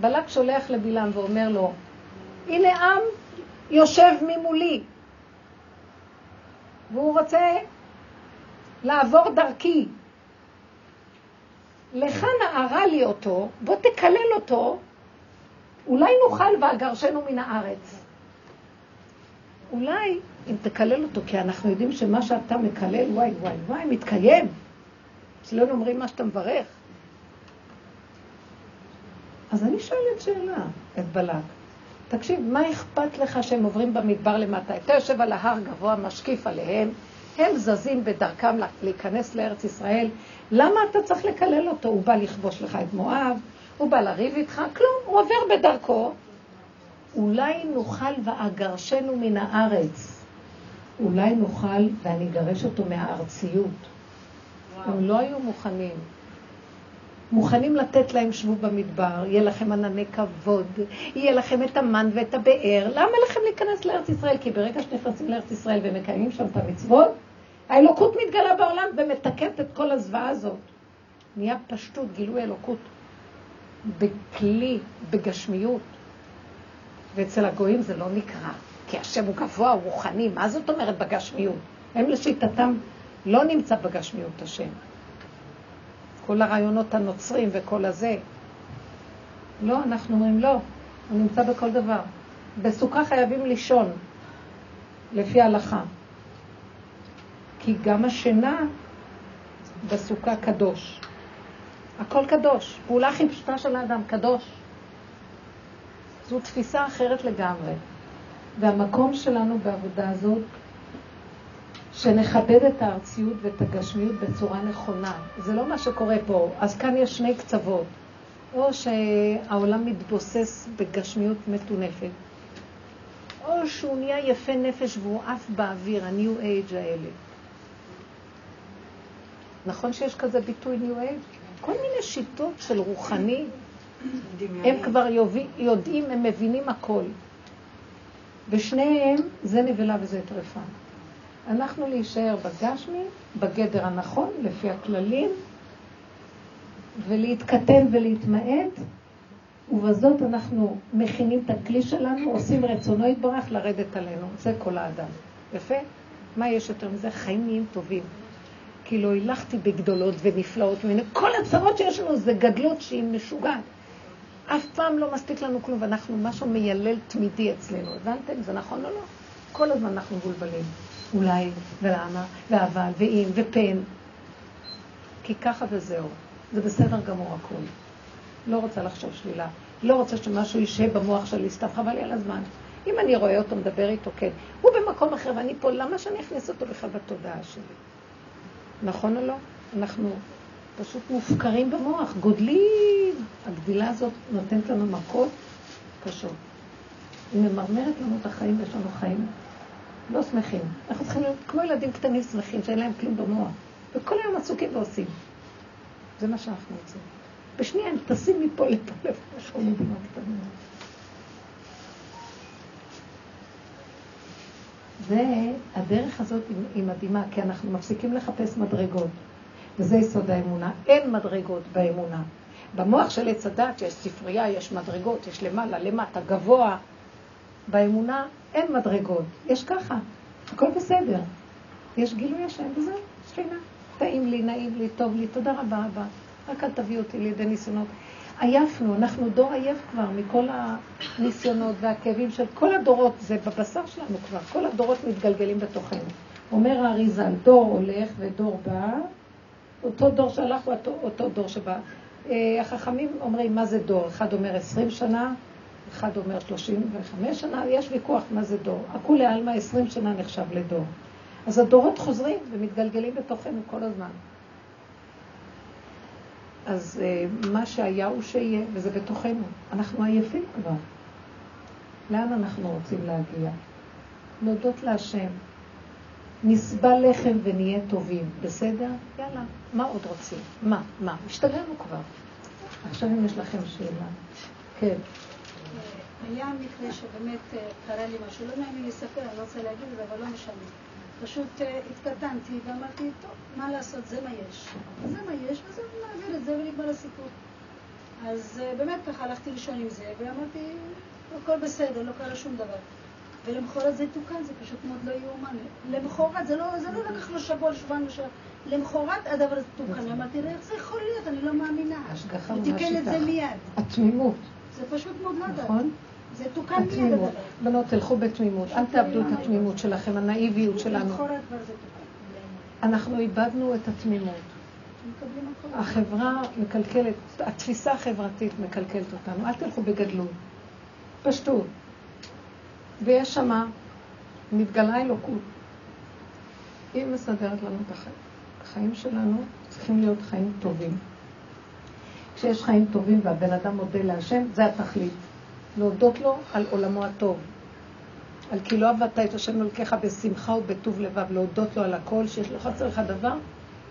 בלק שולח לבלעם ואומר לו, הנה עם יושב ממולי, והוא רוצה לעבור דרכי. לך נערה לי אותו, בוא תקלל אותו, אולי נוכל ואגרשנו מן הארץ. אולי אם תקלל אותו, כי אנחנו יודעים שמה שאתה מקלל, וואי וואי וואי, מתקיים. אצלנו אומרים מה שאתה מברך. אז אני שואלת שאלה את בלק. תקשיב, מה אכפת לך שהם עוברים במדבר למטה? אתה יושב על ההר גבוה, משקיף עליהם, הם זזים בדרכם להיכנס לארץ ישראל, למה אתה צריך לקלל אותו? הוא בא לכבוש לך את מואב, הוא בא לריב איתך, כלום, הוא עובר בדרכו. אולי נוכל ואגרשנו מן הארץ. אולי נוכל ואני אגרש אותו מהארציות. הם לא היו מוכנים. מוכנים לתת להם שבו במדבר, יהיה לכם ענני כבוד, יהיה לכם את המן ואת הבאר. למה לכם להיכנס לארץ ישראל? כי ברגע שנכנסים לארץ ישראל ומקיימים שם את המצוות, האלוקות מתגלה בעולם ומתקנת את כל הזוועה הזאת. נהיה פשטות, גילוי אלוקות. בכלי, בגשמיות. ואצל הגויים זה לא נקרא, כי השם הוא גבוה, הוא רוחני. מה זאת אומרת בגשמיות? הם לשיטתם לא נמצא בגשמיות השם. כל הרעיונות הנוצרים וכל הזה. לא, אנחנו אומרים לא, הוא נמצא בכל דבר. בסוכה חייבים לישון, לפי ההלכה. כי גם השינה בסוכה קדוש. הכל קדוש. פעולה הכי פשוטה של האדם, קדוש. זו תפיסה אחרת לגמרי. והמקום שלנו בעבודה הזאת, שנכבד את הארציות ואת הגשמיות בצורה נכונה. זה לא מה שקורה פה. אז כאן יש שני קצוות. או שהעולם מתבוסס בגשמיות מטונפת, או שהוא נהיה יפה נפש והוא עף באוויר, ה-new age האלה. נכון שיש כזה ביטוי new age? כל מיני שיטות של רוחני, הם כבר יודעים, הם מבינים הכל. ושניהם זה נבלה וזה טרפה. אנחנו להישאר בגשמי, בגדר הנכון, לפי הכללים, ולהתקטן ולהתמעט, ובזאת אנחנו מכינים את הכלי שלנו, עושים רצונו יתברך לרדת עלינו. זה כל האדם. יפה? מה יש יותר מזה? חיים נהיים טובים. כי לא הילכתי בגדולות ונפלאות ממנו. כל הצרות שיש לנו זה גדלות שהיא משוגעת. אף פעם לא מספיק לנו כלום, ואנחנו משהו מיילל תמידי אצלנו. הבנתם? זה נכון או לא? כל הזמן אנחנו מבולבלים. אולי, ולמה, ואבל, ואם, ופן. כי ככה וזהו. זה בסדר גמור הכול. לא רוצה לחשוב שלילה. לא רוצה שמשהו יישב במוח שלי, סתם חבל לי על הזמן. אם אני רואה אותו מדבר איתו, כן. הוא במקום אחר ואני פה, למה שאני אכניס אותו בכלל בתודעה שלי? נכון או לא? אנחנו פשוט מופקרים במוח, גודלים. הגדילה הזאת נותנת לנו מכות קשות. היא ממרמרת לנו את החיים ויש לנו חיים לא שמחים. אנחנו צריכים להיות כמו ילדים קטנים שמחים שאין להם כלום במוח. וכל היום עסוקים ועושים. זה מה שאנחנו רוצים. בשנייה הם טסים מפה לפה לפה, משהו מדינה קטנה. והדרך הזאת היא מדהימה, כי אנחנו מפסיקים לחפש מדרגות. וזה יסוד האמונה. אין מדרגות באמונה. במוח של עץ הדת יש ספרייה, יש מדרגות, יש למעלה, למטה, גבוה. באמונה אין מדרגות, יש ככה, הכל בסדר. יש גילוי השם וזהו, שכינה. טעים לי, נעים לי, טוב לי, תודה רבה אבא. רק אל תביא אותי לידי ניסיונות. עייפנו, אנחנו דור עייף כבר מכל הניסיונות והכאבים של כל הדורות, זה בבשר שלנו כבר, כל הדורות מתגלגלים בתוכנו. אומר האריזל, דור הולך ודור בא, אותו דור שהלך הוא אותו, אותו דור שבא. אה, החכמים אומרים, מה זה דור? אחד אומר עשרים שנה, אחד אומר שלושים וחמש שנה, יש ויכוח מה זה דור. הכולי עלמא עשרים שנה נחשב לדור. אז הדורות חוזרים ומתגלגלים בתוכנו כל הזמן. אז uh, מה שהיה הוא שיהיה, וזה בתוכנו. אנחנו עייפים כבר. לאן אנחנו רוצים להגיע? להודות להשם. נסבל לחם ונהיה טובים, בסדר? יאללה, מה עוד רוצים? מה? מה? השתגענו כבר. עכשיו אם יש לכם שאלה. כן. היה מקרה שבאמת אה, קרה לי משהו, לא נעים לי לספר, אני לא רוצה להגיד את זה, אבל לא משנה. פשוט אה, התקטנתי ואמרתי, טוב, מה לעשות, זה מה יש. זה מה יש, וזה נעביר את זה ונגמר הסיפור. אז אה, באמת ככה הלכתי לישון עם זה, ואמרתי, הכל בסדר, לא קרה שום דבר. ולמחרת זה תוקן, זה פשוט מאוד לא יאומן. למחרת, זה לא, זה לא לקח לו שבוע, שבועיים. למחרת הדבר הזה תוקן. אמרתי איך זה יכול להיות? אני לא מאמינה. הוא תיקן את זה מיד. התמימות. זה פשוט מאוד לא יודעת. נכון. זה תוקן מיד הדבר. בנות, תלכו בתמימות, אל תאבדו את התמימות שלכם, הנאיביות שלנו. אנחנו איבדנו את התמימות. החברה מקלקלת, התפיסה החברתית מקלקלת אותנו. אל תלכו בגדלות. פשטות. ויש שמה, מתגלה אלוקות. היא מסדרת לנו את. החיים שלנו צריכים להיות חיים טובים. כשיש חיים טובים והבן אדם מודה להשם, זה התכלית. להודות לו על עולמו הטוב. על כי לא עבדת את השם אלוקיך בשמחה ובטוב לבב, להודות לו על הכל, שיש לך חסר לך דבר,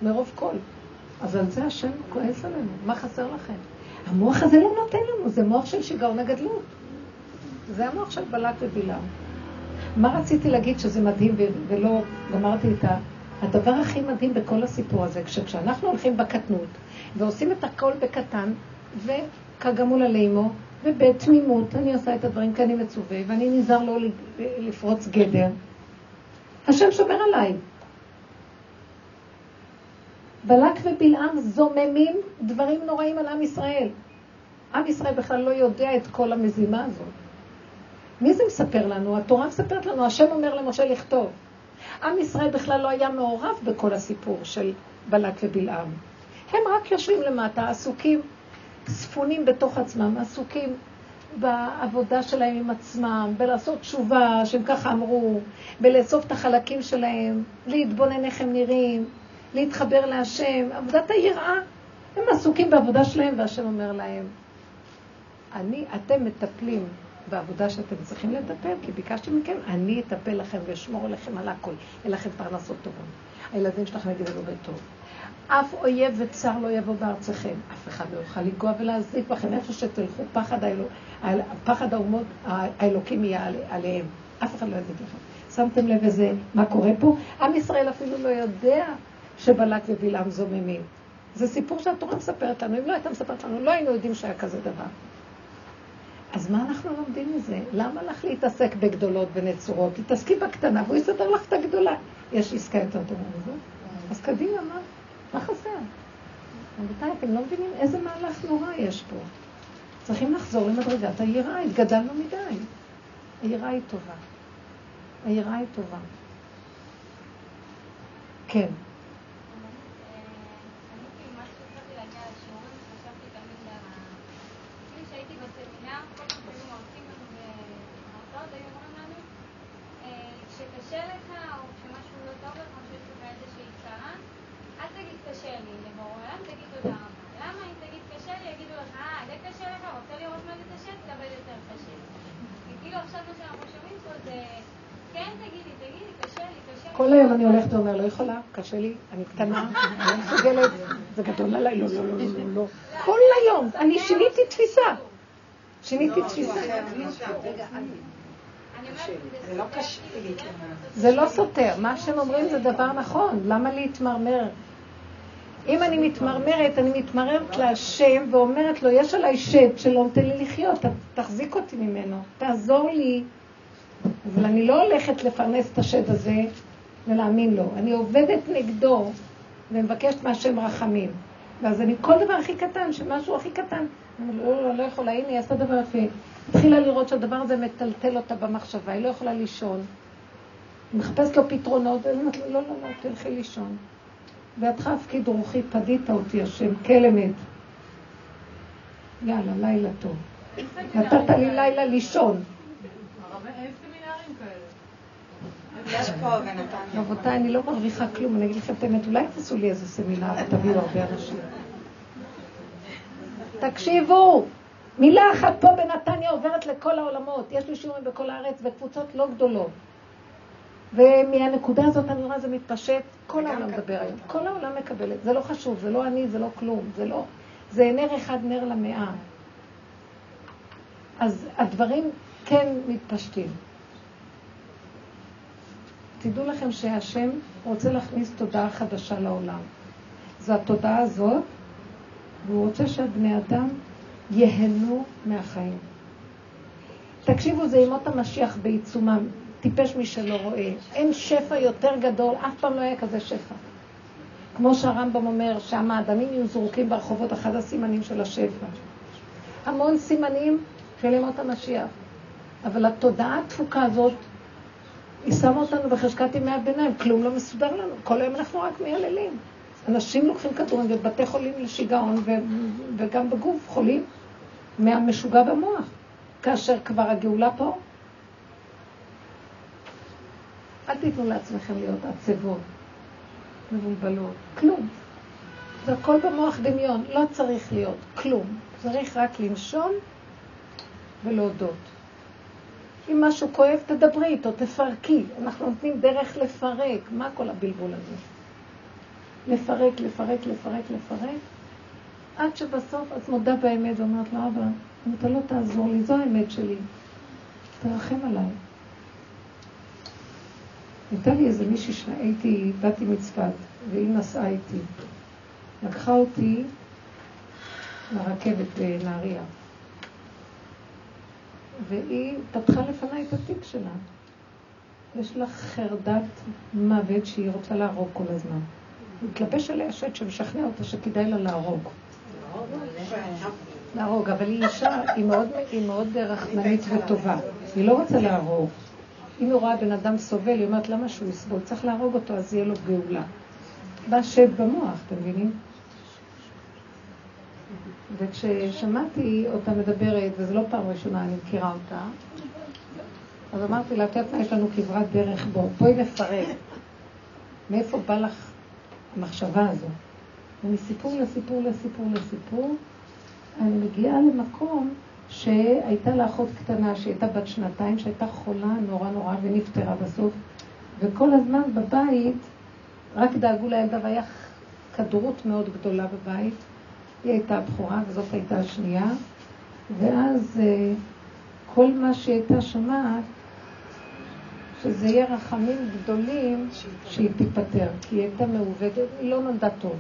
מרוב כל. אז על זה השם כועס עלינו, מה חסר לכם? המוח הזה לא נותן לנו, זה מוח של שיגעון הגדלות. זה המוח של בלק ובלעם. מה רציתי להגיד שזה מדהים ולא גמרתי את ה... הדבר הכי מדהים בכל הסיפור הזה, כשאנחנו הולכים בקטנות ועושים את הכל בקטן, וכגמול לאמו, ובתמימות אני עושה את הדברים כי אני מצווה, ואני נזהר לא לפרוץ גדר. השם שומר עליי. בלק ובלעם זוממים דברים נוראים על עם ישראל. עם ישראל בכלל לא יודע את כל המזימה הזאת. מי זה מספר לנו? התורה מספרת לנו, השם אומר למשה לכתוב. עם ישראל בכלל לא היה מעורב בכל הסיפור של בלק ובלעם. הם רק יושבים למטה, עסוקים, ספונים בתוך עצמם, עסוקים בעבודה שלהם עם עצמם, בלעשות תשובה, שהם ככה אמרו, בלאסוף את החלקים שלהם, להתבונן איך הם נראים, להתחבר להשם, עבודת היראה. הם עסוקים בעבודה שלהם, והשם אומר להם, אני, אתם מטפלים בעבודה שאתם צריכים לטפל, כי ביקשתי מכם, אני אטפל לכם ואשמור עליכם על הכל, אין לכם פרנסות טובות. הילדים שלכם יגדלו בטוב. אף אויב וצר לא יבוא בארצכם, אף אחד לא יוכל לגוע ולהזיק בכם איפה שתלכו, פחד, האלו, פחד האומות, האלוקים יהיה עליהם, אף אחד לא יזיק לכם. שמתם לב איזה, מה קורה פה? עם ישראל אפילו לא יודע שבלק ובלעם זוממים. זה סיפור שהתורה מספרת לנו, אם לא הייתה מספרת לנו, לא היינו יודעים שהיה כזה דבר. אז מה אנחנו לומדים מזה? למה לך להתעסק בגדולות ונצורות? תתעסקי בקטנה והוא יסדר לך את הגדולה. יש עסקה יותר טובה מזה? אז קדימה, מה? מה חסר? רבותיי, אתם לא מבינים איזה מהלך נורא יש פה. צריכים לחזור למדרגת היראה, התגדלנו מדי. היראה היא טובה. היראה היא טובה. כן. כל היום אני הולכת ואומר, לא יכולה, קשה לי, אני קטנה, אני לא מסוגלת, זה גדול עליי, לא, לא, לא, לא, לא. כל היום, אני שיניתי תפיסה. שיניתי תפיסה. זה לא סותר, מה שהם אומרים זה דבר נכון, למה להתמרמר? אם אני מתמרמרת, אני מתמרמרת להשם ואומרת לו, יש עליי שד שלא נותן לי לחיות, תחזיק אותי ממנו, תעזור לי. אבל אני לא הולכת לפרנס את השד הזה ולהאמין לו. אני עובדת נגדו ומבקשת מהשם רחמים. ואז אני, כל דבר הכי קטן, שמשהו הכי קטן, אני לא, לא, לא יכולה, הנה, היא עשתה דבר יפה. התחילה לראות שהדבר הזה מטלטל אותה במחשבה, היא לא יכולה לישון. היא מחפשת לו פתרונות, ואני אומרת לו, לא, לא, לא, תלכי לישון. ואתך הפקיד רוחי, פדית אותי השם, כלמד. יאללה, לילה טוב. נתת לי לילה לישון. רבותיי, אני לא מרוויחה כלום, אני אגיד לכם את האמת, אולי תעשו לי איזה סמינר ותביאו הרבה אנשים. תקשיבו, מילה אחת פה בנתניה עוברת לכל העולמות. יש לי שיעורים בכל הארץ וקבוצות לא גדולות. ומהנקודה הזאת אני רואה זה מתפשט, כל העולם מדבר היום. כל העולם מקבל את זה. לא חשוב, זה לא אני, זה לא כלום, זה לא... זה נר אחד, נר למאה. אז הדברים כן מתפשטים. תדעו לכם שהשם רוצה להכניס תודעה חדשה לעולם. זו התודעה הזאת, והוא רוצה שהבני אדם ייהנו מהחיים. תקשיבו, זה ימות המשיח בעיצומם. טיפש מי שלא רואה. אין שפע יותר גדול, אף פעם לא היה כזה שפע. כמו שהרמב"ם אומר, שהמאדמים יהיו זרוקים ברחובות, אחד הסימנים של השפע. המון סימנים של ימות המשיח. אבל התודעה התפוקה הזאת היא שמה אותנו בחשכת ימי הביניים, כלום לא מסודר לנו, כל היום אנחנו רק מייללים. אנשים לוקחים כדורים בבתי חולים לשיגעון ו- וגם בגוף חולים מהמשוגע במוח, כאשר כבר הגאולה פה. אל תיתנו לעצמכם להיות עצבות, מבולבלות, כלום. זה הכל במוח דמיון, לא צריך להיות כלום. צריך רק לנשום ולהודות. אם משהו כואב, תדברי איתו, תפרקי. אנחנו נותנים דרך לפרק. מה כל הבלבול הזה? לפרק, לפרק, לפרק, לפרק, עד שבסוף את מודה באמת ואומרת לו, אבא, אם אתה לא תעזור לי, זו האמת שלי. תרחם עליי. הייתה לי איזה מישהי שהייתי, באתי מצפת, והיא נסעה איתי. לקחה אותי לרכבת בנהריה. והיא פתחה לפניי את התיק שלה. יש לה חרדת מוות שהיא רוצה להרוג כל הזמן. מתלבש עליה שט שמשכנע אותה שכדאי לה להרוג. להרוג, אבל היא אישה, היא מאוד, היא מאוד רחמנית וטובה. היא לא רוצה להרוג. אם היא רואה בן אדם סובל, היא אומרת, למה שהוא יסבול? צריך להרוג אותו, אז יהיה לו גאולה. בא שד במוח, אתם מבינים? וכששמעתי אותה מדברת, וזו לא פעם ראשונה, אני מכירה אותה, אז אמרתי לה, מה, יש לנו כברת דרך בו, בואי נפרק. מאיפה בא לך המחשבה הזו? ומסיפור לסיפור לסיפור לסיפור, אני מגיעה למקום שהייתה לה אחות קטנה שהייתה בת שנתיים, שהייתה חולה נורא נורא ונפטרה בסוף, וכל הזמן בבית רק דאגו לילדה והיה כדרות מאוד גדולה בבית. היא הייתה הבכורה וזאת הייתה השנייה, ואז אה, כל מה שהיא הייתה שומעת, שזה יהיה רחמים גדולים שהיא תיפטר, כי היא הייתה מעובדת, היא לא נולדה טוב.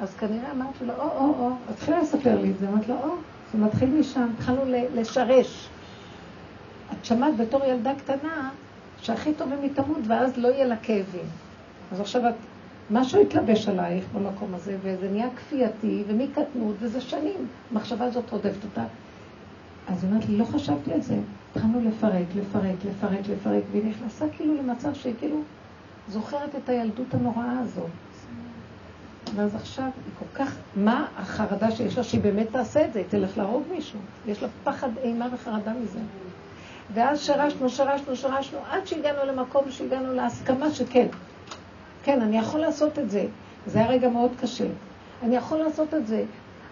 אז כנראה אמרתי לו, או, או, או, התחילה לספר לי את זה, אמרתי לו, או, זה מתחיל משם, התחלנו לשרש. את שמעת בתור ילדה קטנה שהכי טוב אם היא תמות ואז לא יהיה לה כאבים. אז עכשיו את, משהו התלבש עלייך במקום הזה, וזה נהיה כפייתי ומקטנות, וזה שנים. המחשבה הזאת רודפת אותה. אז היא אומרת לי, לא חשבתי על זה. התחלנו לפרק, לפרק, לפרק, לפרק, והיא נכנסה כאילו למצב שהיא כאילו זוכרת את הילדות הנוראה הזאת. ואז עכשיו היא כל כך, מה החרדה שיש לה שהיא באמת תעשה את זה? היא תלך להרוג מישהו. יש לה פחד, אימה וחרדה מזה. ואז שרשנו, שרשנו, שרשנו, עד שהגענו למקום שהגענו להסכמה שכן. כן, אני יכול לעשות את זה. זה היה רגע מאוד קשה. אני יכול לעשות את זה.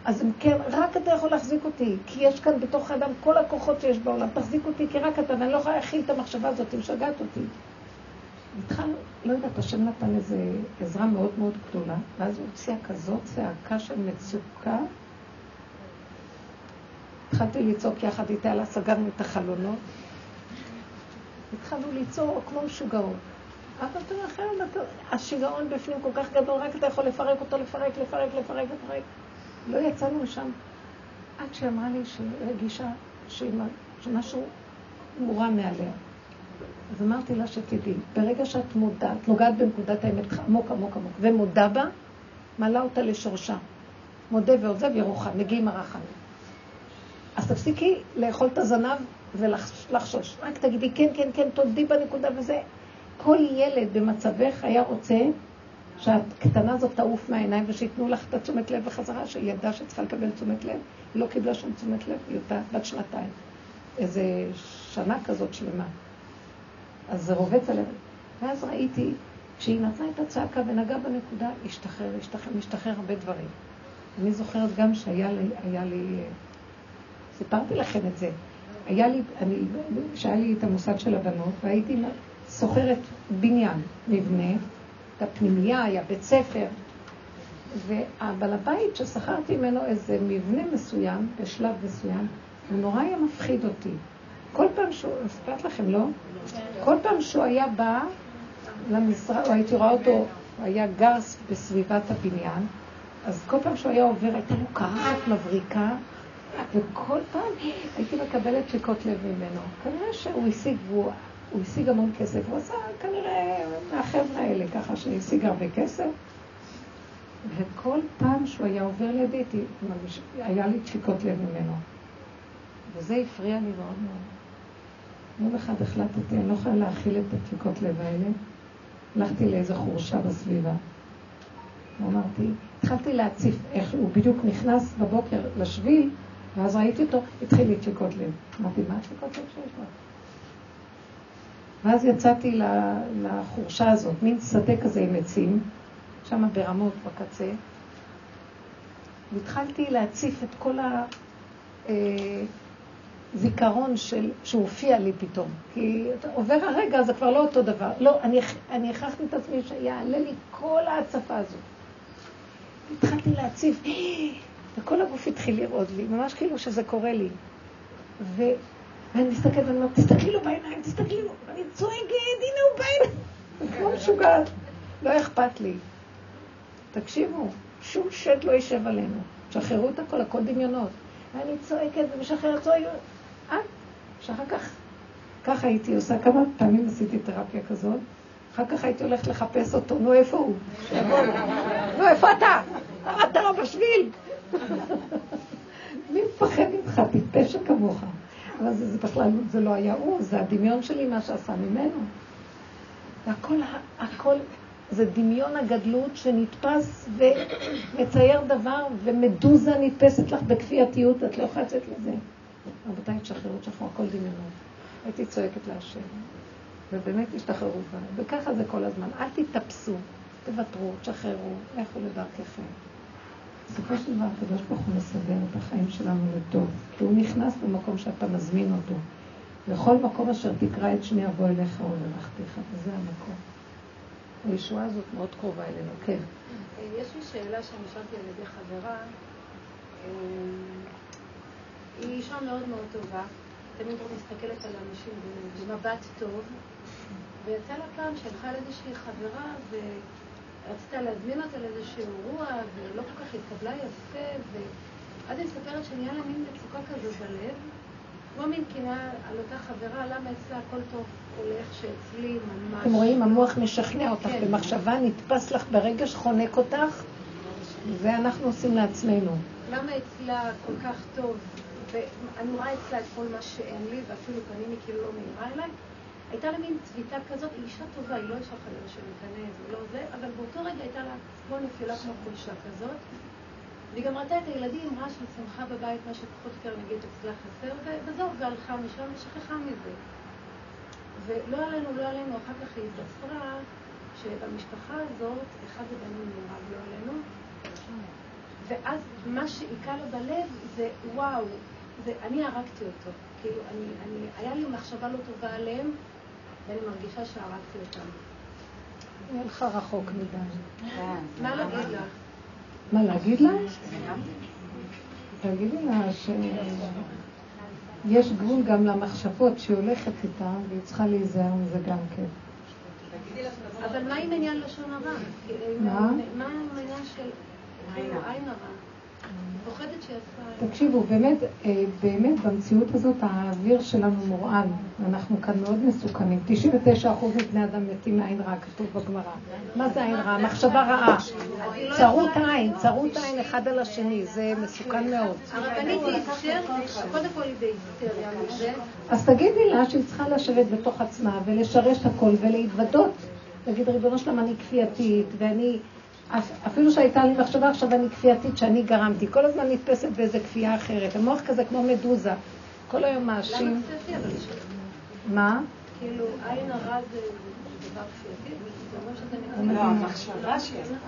אז אם כן, רק אתה יכול להחזיק אותי, כי יש כאן בתוך האדם כל הכוחות שיש בעולם. תחזיק אותי, כי רק אתה, ואני לא יכולה להכיל את המחשבה הזאת, היא משגעת אותי. התחלנו, לא יודעת, השם נתן איזו עזרה מאוד מאוד גדולה, ואז הוא הוציאה כזאת צעקה של מצוקה. התחלתי לצעוק יחד איתה, לה סגרנו את החלונות. התחלנו ליצור כמו משוגעות. אבל אתה מאחר, השיגעון בפנים כל כך גדול, רק אתה יכול לפרק אותו, לפרק, לפרק, לפרק, לפרק. לא יצאנו משם עד שאמרה לי שהיא רגישה שמשהו מורם מעליה. אז אמרתי לה שתדעי, ברגע שאת מודעת, נוגעת בנקודת האמת עמוק עמוק עמוק, ומודה בה, מעלה אותה לשורשה. מודה ועוזב ירוחם, מגיעים הרחמים. אז תפסיקי לאכול את הזנב ולחשוש. רק תגידי, כן, כן, כן, תודי בנקודה וזה. כל ילד במצבך היה רוצה שהקטנה הזאת תעוף מהעיניים ושייתנו לך את התשומת לב בחזרה, שהיא ידעה שצריכה לקבל תשומת לב, היא לא קיבלה שום תשומת לב, היא הייתה בת שנתיים. איזה שנה כזאת שלמה. אז זה רובץ עליה. ואז ראיתי, כשהיא נתנה את הצעקה ונגעה בנקודה, השתחרר, השתחרר, משתחרר הרבה דברים. אני זוכרת גם שהיה לי, היה לי, סיפרתי לכם את זה. היה לי, אני, שהיה לי את המוסד של הבנות, והייתי שוכרת בניין, מבנה, את הפנימייה, היה בית ספר, והבעל הבית ששכרתי ממנו איזה מבנה מסוים, בשלב מסוים, הוא נורא היה מפחיד אותי. כל פעם שהוא, אכפת לכם, לא? כל פעם שהוא היה בא למשרד, או הייתי רואה אותו, הוא היה גרס בסביבת הבניין, אז כל פעם שהוא היה עובר, הייתה לו קרחת מבריקה, וכל פעם הייתי מקבלת שקות לב ממנו. כנראה שהוא השיג, והוא הוא השיג המון כסף, הוא עשה כנראה מהחבר'ה האלה ככה שהשיג הרבה כסף. וכל פעם שהוא היה עובר לידי, היה לי דפיקות לב ממנו. וזה הפריע לי מאוד מאוד. יום אחד החלטתי, אני לא יכולה להכיל את הדפיקות לב האלה. הלכתי לאיזו חורשה בסביבה. ואמרתי, התחלתי להציף איך הוא בדיוק נכנס בבוקר לשביל, ואז ראיתי אותו, התחיל לי דפיקות לב. אמרתי, מה הדפיקות לב שיש לך? ואז יצאתי לחורשה הזאת, מין שדה כזה עם עצים, שם ברמות בקצה, והתחלתי להציף את כל הזיכרון של, שהופיע לי פתאום. כי עובר הרגע, זה כבר לא אותו דבר. לא, אני, אני הכרחתי את עצמי שיעלה לי כל ההצפה הזאת. התחלתי להציף, וכל הגוף התחיל לרעוד לי, ממש כאילו שזה קורה לי. ו... ואני מסתכלת ואני אומרת, תסתכלי לו בעיניים, תסתכלי לו. ואני צועקת, הנה הוא בעיניים. כמו משוגעת. לא אכפת לי. תקשיבו, שום שד לא יישב עלינו. תשחררו את הכל, הכל דמיונות. ואני צועקת ומשחררת, צועקת. עד שאחר כך, ככה הייתי עושה, כמה פעמים עשיתי תרפיה כזאת. אחר כך הייתי הולכת לחפש אותו, נו איפה הוא? נו איפה אתה? עמדת לו בשביל. מי מפחד ממך? טיפש כמוך. אבל זה, זה בכלל, זה לא היה הוא, זה הדמיון שלי, מה שעשה ממנו. והכל, הכל, זה דמיון הגדלות שנתפס ומצייר דבר, ומדוזה נתפסת לך בכפייתיות, את לא יכולה לצאת לזה. רבותיי, תשחררו, תשחררו, הכל דמיונות. הייתי צועקת להשם, ובאמת השתחררו בה, וככה זה כל הזמן. אל תתאפסו, תוותרו, תשחררו, לכו לדרככם. בסופו של דבר הקדוש ברוך הוא מסדר את החיים שלנו לטוב, כי הוא נכנס במקום שאתה מזמין אותו. לכל מקום אשר תקרא את שמי אבוא אליך ולמלכתך, וזה המקום. הישועה הזאת מאוד קרובה אלינו, כן. יש לי שאלה שאני שאלתי על ידי חברה. אה, היא אישה מאוד מאוד טובה, תמיד מסתכלת על אנשים במבט טוב, ויצא לה פעם שהלכה לאיזושהי חברה ורצתה להזמין אותה לאיזשהו אירוע, ולא כל כך התקבלה יפה, ואז היא מספרת שנהיה לה מין מצוקה כזו בלב, כמו מין קינה על אותה חברה, למה אצלה הכל טוב הולך שאצלי ממש... אתם רואים, המוח משכנע אותך כן. במחשבה, נתפס לך ברגש, חונק אותך, ואנחנו עושים לעצמנו. למה אצלה כל כך טוב, ואני רואה אצלה את כל מה שאין לי, ואפילו פנימי כאילו לא מהירה אליי, הייתה לה מין צביטה כזאת, היא אישה טובה, היא לא אישה חלילה שמתענה, זה לא זה, אבל באותו רגע הייתה לה כמו נפילה כמו חולשה כזאת. והיא גם ראתה את הילדים, ראה שהיא שמחה בבית, מה שפחות או יותר נגיד אצלה חסר, וזהו, והלכה משם ושכחה מזה. ולא עלינו, לא עלינו, אחר כך היא התבשרה שבמשפחה הזאת, אחד הבנים נהרג לא עלינו, ואז מה שהיכה לו בלב זה וואו, זה, אני הרגתי אותו. כאילו, אני, אני, היה לי מחשבה לא טובה עליהם, ואני מרגישה שהרגתי אותם. היא הלכה רחוק מדי. מה להגיד לך? מה להגיד לה? תגידי לה שיש גבול גם למחשבות שהיא הולכת איתה, והיא צריכה להיזהר מזה גם כן. אבל מה עם עניין לשון הרע? מה? מה עם העניין של עין הרע? תקשיבו, באמת, אה, באמת במציאות הזאת האוויר שלנו מורעל, אנחנו כאן מאוד מסוכנים. 99% מבני אדם מתים מעין רע, כתוב בגמרא. מה זה עין רע? מחשבה רעה. צרות עין, צרות עין אחד על השני, זה מסוכן מאוד. הרבנית קודם כל היא בהיסטריה מזה. אז תגידי לה שהיא צריכה לשבת בתוך עצמה ולשרש הכל ולהתוודות. להגיד, ריבונו שלמה, אני כפייתית, ואני... אפילו שהייתה לי מחשבה עכשיו אני כפייתית שאני גרמתי, כל הזמן נתפסת באיזה כפייה אחרת. המוח כזה כמו מדוזה, כל היום מאשים. למה כפייתי אבל מה? כאילו, עין הרע זה דבר כפייתי? לא, המחשבה שלך.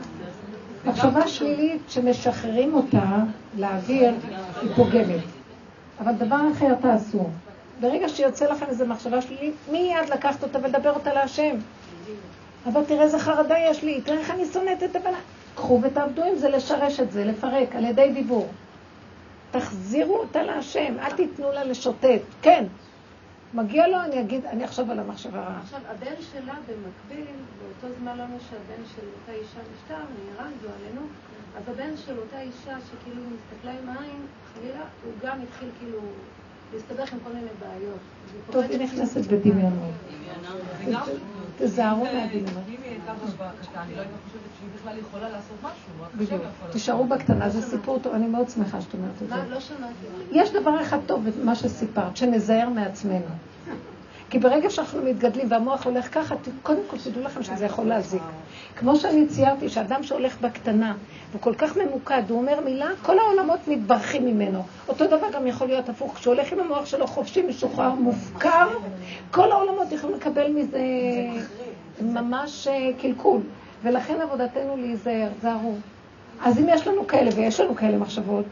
מחשבה שלילית שמשחררים אותה לאוויר, היא פוגמת. אבל דבר אחר תעשו. ברגע שיוצא לכם איזו מחשבה שלילית, מיד לקחת אותה ולדבר אותה להשם. אבל תראה איזה חרדה יש לי, תראה איך אני שונאת את הבנה. קחו ותעבדו עם זה, לשרש את זה, לפרק, על ידי דיבור. תחזירו אותה להשם, אל תיתנו לה לשוטט. כן, מגיע לו, אני אגיד, אני עכשיו על המחשבה רעה. עכשיו, הבן שלה במקביל, באותו זמן לנו שהבן של אותה אישה נפטר, נהרג, זו עלינו, אז הבן של אותה אישה שכאילו מסתכלה עם העין, חלילה, הוא גם התחיל כאילו להסתבך עם כל מיני בעיות. טוב, היא נכנסת בדמיונות. תזהרו מהדמיונות. אם היא הייתה בקטן, היא לא הייתה חושבת שהיא בכלל יכולה לעשות משהו. בדיוק. תישארו בקטנה, זה סיפור טוב, אני מאוד שמחה שאת אומרת את זה. מה? לא. יש דבר אחד טוב במה שסיפרת, שנזהר מעצמנו. כי ברגע שאנחנו מתגדלים והמוח הולך ככה, קודם כל תדעו לכם שזה יכול להזיק. כמו שאני ציירתי, שאדם שהולך בקטנה, הוא כל כך ממוקד, הוא אומר מילה, כל העולמות מתברכים ממנו. אותו דבר גם יכול להיות הפוך, כשהוא הולך עם המוח שלו חופשי, משוחרר, מופקר, כל העולמות יכולים לקבל מזה ממש אה, קלקול. ולכן עבודתנו להיזהר, זהרו. אז אם יש לנו כאלה, ויש לנו כאלה מחשבות,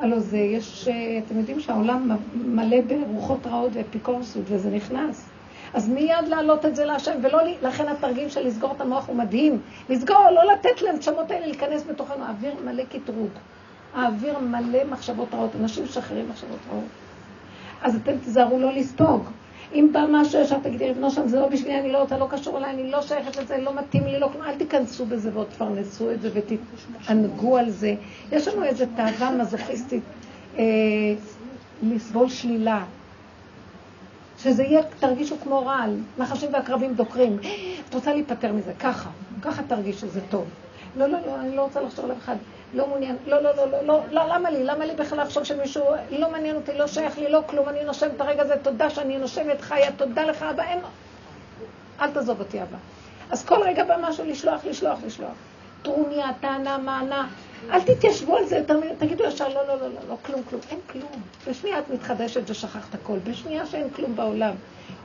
הלוא זה, יש, אתם יודעים שהעולם מלא ברוחות רעות ואפיקורסות, וזה נכנס. אז מיד להעלות את זה להשם, ולא, לכן התרגיל של לסגור את המוח הוא מדהים. לסגור, לא לתת לנשמות האלה להיכנס בתוכנו. האוויר מלא קטרוג. האוויר מלא מחשבות רעות. אנשים משחררים מחשבות רעות. אז אתם תיזהרו לא לספוג. אם בא משהו ישר תגידי, ריבונו שם, זה לא בשבילי, אני לא, אתה לא קשור אליי, אני לא שייכת לזה, לא מתאים לי, לא כלום, אל תיכנסו בזה ועוד תפרנסו את זה ותתענגו על זה. יש לנו איזו תאווה מזוכיסטית אה, לסבול שלילה. שזה יהיה, תרגישו כמו רעל, נחשים ועקרבים דוקרים. את רוצה להיפטר מזה, ככה, ככה תרגישו, זה טוב. לא, לא, לא, אני לא רוצה לחשוב על אחד. לא מעוניין, לא, לא, לא, לא, לא, למה לי? למה לי בכלל לחשוב שמישהו, לא מעניין אותי, לא שייך לי, לא כלום, אני נושמת את הרגע הזה, תודה שאני נושמת חיה, תודה לך, אבא, אין... אל תעזוב אותי, אבא. אז כל רגע בא משהו לשלוח, לשלוח, לשלוח. טרוניה, טענה, מענה. אל תתיישבו על זה יותר מדי, תגידו ישר, לא, לא, לא, לא, לא, כלום, כלום, אין כלום. בשנייה את מתחדשת ושכחת הכל, בשנייה שאין כלום בעולם.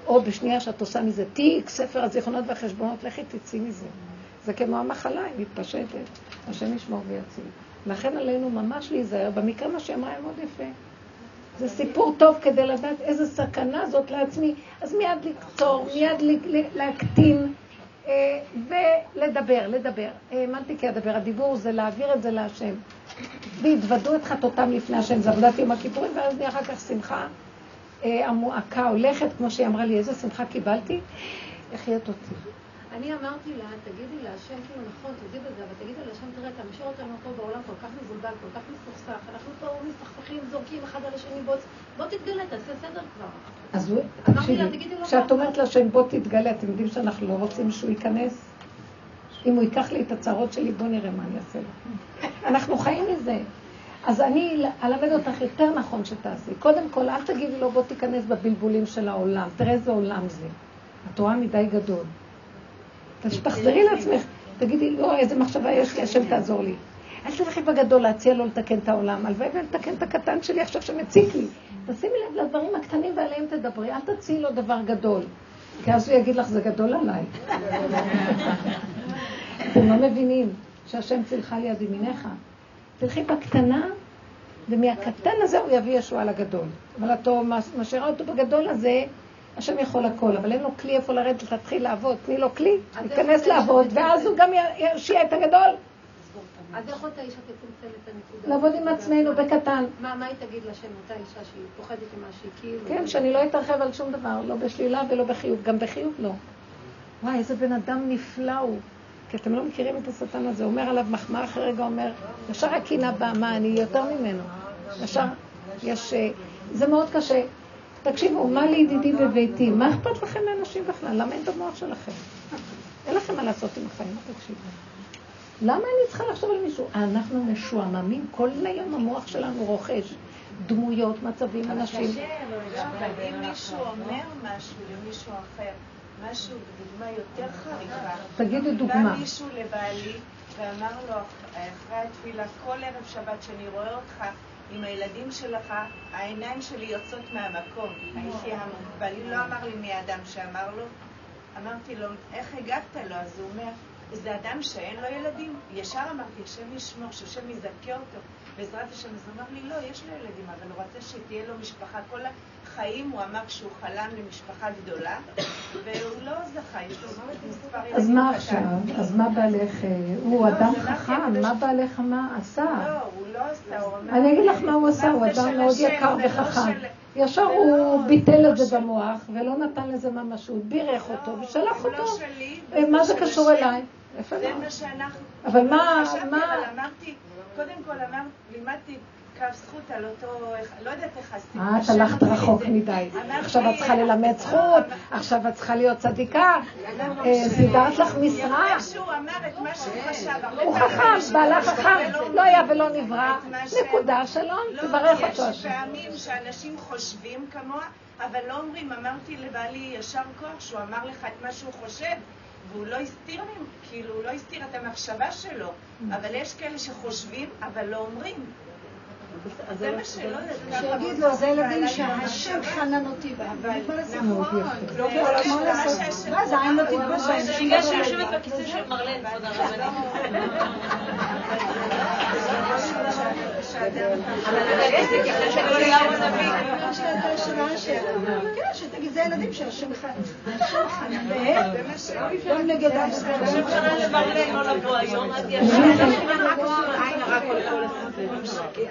או בשנייה שאת עושה מזה תיק, ספר הזיכרונות והחשבונות, לכי תצאי מזה. זה כמו המחלה, היא מתפשטת. השם ישמור ויציל. לכן עלינו ממש להיזהר. במקרה מה שהיא אמרה היה מאוד יפה. זה סיפור טוב כדי לדעת איזה סכנה זאת לעצמי. אז מיד לקצור, מיד להקטין אה, ולדבר, לדבר. האמנתי כי הדבר, הדיבור זה להעביר את זה להשם. והתוודו את חטאותם לפני השם, זה עבודת יום הכיפורים, ואז נהיה אחר כך שמחה. אה, המועקה הולכת, כמו שהיא אמרה לי, איזה שמחה קיבלתי, החיית אותי. אני אמרתי לה, תגידי להשם, כאילו נכון, תגידי בזה, אבל תגידי להשם, תראה, אתה משאיר אותנו פה בעולם כל כך מבולבל, כל כך מסוכסך, אנחנו פה מסתכסכים, זורקים אחד על השני, בוא, בוא תתגלה, תעשה סדר כבר. אז הוא, תקשיבי, כשאת אומרת להשם, בוא תתגלה, אתם יודעים שאנחנו לא רוצים שהוא ייכנס? אם הוא ייקח לי את הצרות שלי, בוא נראה מה אני אעשה לו. אנחנו חיים מזה. אז אני אלמד אותך יותר נכון שתעשי. קודם כל, אל תגידי לו, בוא תיכנס בבלבולים של העולם. תראה איזה עולם זה. את רואה מדי גדול. תחזרי לעצמך, תגידי, לא, איזה מחשבה יש לי, השם תעזור לי. אל תלכי בגדול להציע לו לתקן את העולם. הלוואי ולתקן את הקטן שלי עכשיו שמציק לי. תשימי לב לדברים הקטנים ועליהם תדברי, אל תציעי לו דבר גדול. כי אז הוא יגיד לך, זה גדול עליי. אתם לא מבינים שהשם צילך ליד ימיניך. תלכי בקטנה, ומהקטן הזה הוא יביא ישועה לגדול. אבל את משאירה אותו בגדול הזה, השם יכול הכל, אבל אין לו כלי איפה לרדת להתחיל לעבוד. תני לו כלי, ייכנס לעבוד, ואז הוא גם ירשיע את הגדול. אז איך אותה אישה תצמצם את הנקודה? לעבוד עם עצמנו בקטן. מה היא תגיד לשם, אותה אישה שהיא פוחדת ממה שהיא כאילו... כן, שאני לא אתרחב על שום דבר, לא בשלילה ולא בחיוב, גם בחיוב לא. וואי, איזה בן אדם נפלא הוא. כי אתם לא מכירים את השטן הזה, אומר עליו מחמאה, אחרי רגע אומר, ישר הקינה באה, מה, אני יותר ממנו. ישר, יש... אה, זה מאוד קשה. תקשיבו, מה לידידי בביתי? מה אכפת לכם מאנשים בכלל? למה אין במוח שלכם? אין לכם מה לעשות עם החיים, תקשיבו. למה אני צריכה לחשוב על מישהו? אנחנו משועממים, כל היום המוח שלנו רוכש דמויות, מצבים, אנשים. אבל אם מישהו אומר משהו למישהו אחר, משהו בדוגמה יותר חריפה, תגידי דוגמה. בא מישהו לבעלי ואמר לו אחרי התפילה, כל ערב שבת שאני רואה אותך עם הילדים שלך, העיניים שלי יוצאות מהמקום. הייתי המוגבלי, לא אמר לי מי האדם שאמר לו. אמרתי לו, איך הגבת לו? אז הוא אומר, זה אדם שאין לו ילדים? ישר אמרתי, השם ישמור, שהשם יזכה אותו. בעזרת השם, אז הוא אמר לי, לא, יש לו ילדים, אבל הוא רוצה שתהיה לו משפחה. כל החיים הוא אמר שהוא חלם למשפחה גדולה, והוא לא זכה, יש לו מספר ילדים אז מה עכשיו? אז מה בעלך? אה, הוא אדם חכם, מה בעלך מה עשה? לא, הוא לא. אני אגיד לך מה הוא עשה, הוא אדם מאוד יקר לא וחכם. ישר הוא ביטל את זה במוח, ולא נתן לזה ממשות, בירך אותו ושלח אותו. אה, מה זה קשור אליי? זה מה שאנחנו... אבל מה... אמרתי, קודם כל אמרתי, לימדתי קו זכות על אותו, לא יודעת איך עשיתי. אה, את הלכת רחוק מדי. עכשיו את צריכה ללמד זכות, עכשיו את צריכה להיות צדיקה, אה, סידרת לך משרה. איכשהו אמר את מה שהוא חשב. הוא חכם, בעלה חכם, לא היה ולא נברא. נקודה, שלום, תברך אותו. לא, יש פעמים שאנשים חושבים כמוה, אבל לא אומרים, אמרתי לבעלי יישר כוח שהוא אמר לך את מה שהוא חושב. והוא לא הסתיר, כאילו, הוא לא הסתיר את המחשבה שלו, אבל יש כאלה שחושבים, אבל לא אומרים. זה מה שלא יודעת. שיגיד לו, זה ילדים שהשם חנן אותי בהם. נכון, לא מה זה, עין לא תתבוש בהם. בגלל שהיא יושבת בכיסא של מרלן, כבוד הרבנית. כן, שתגיד, זה ילדים גם נגד לא.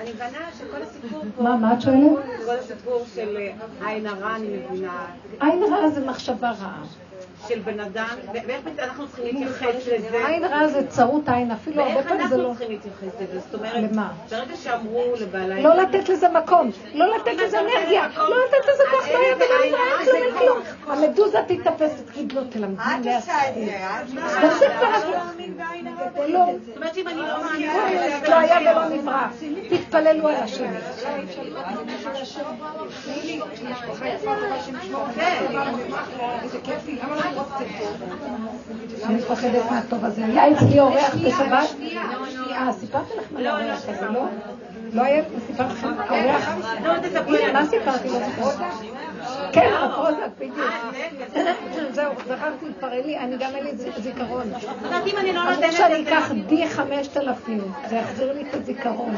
אני מבינה שכל הסיפור פה... מה, מה את שואלת? כל הסיפור של עין הרע, אני מבינה. עין רעה זה מחשבה רעה. של בן אדם, ואיך אנחנו צריכים להתייחס לזה. עין רע זה צרות עין, אפילו הרבה ואיך פעמים זה אנחנו לא... צריכים להתייחס לזה? זאת אומרת, למה? ברגע שאמרו לבעלה... לא לתת לזה מקום, לא לתת לזה אנרגיה, לא לתת לזה כוח חיה ולא כלום אין כלום. המדוזה תתאפס, תגיד לא תלמדי את עליה עושה את זה, את לא את- בעין הרע. לא, זאת אומרת, אם אני לא מאמינה... לא היה ולא נברא. תתפללו על השני. אני מפחדת מהטוב הזה. היה אצלי אורח בשבת. אה, סיפרתי לך מה האורח הזה, לא? לא היה, סיפרתי לכם, אורח. הנה, מה סיפרתי? לא זוכרת. כן, הפרוזק, בדיוק. זהו, זכרתי, לי, אני גם אין לי זיכרון. זאת אם אני לא נותנת שאני לזה... אקח די חמשת אלפים, זה יחזיר לי את הזיכרון.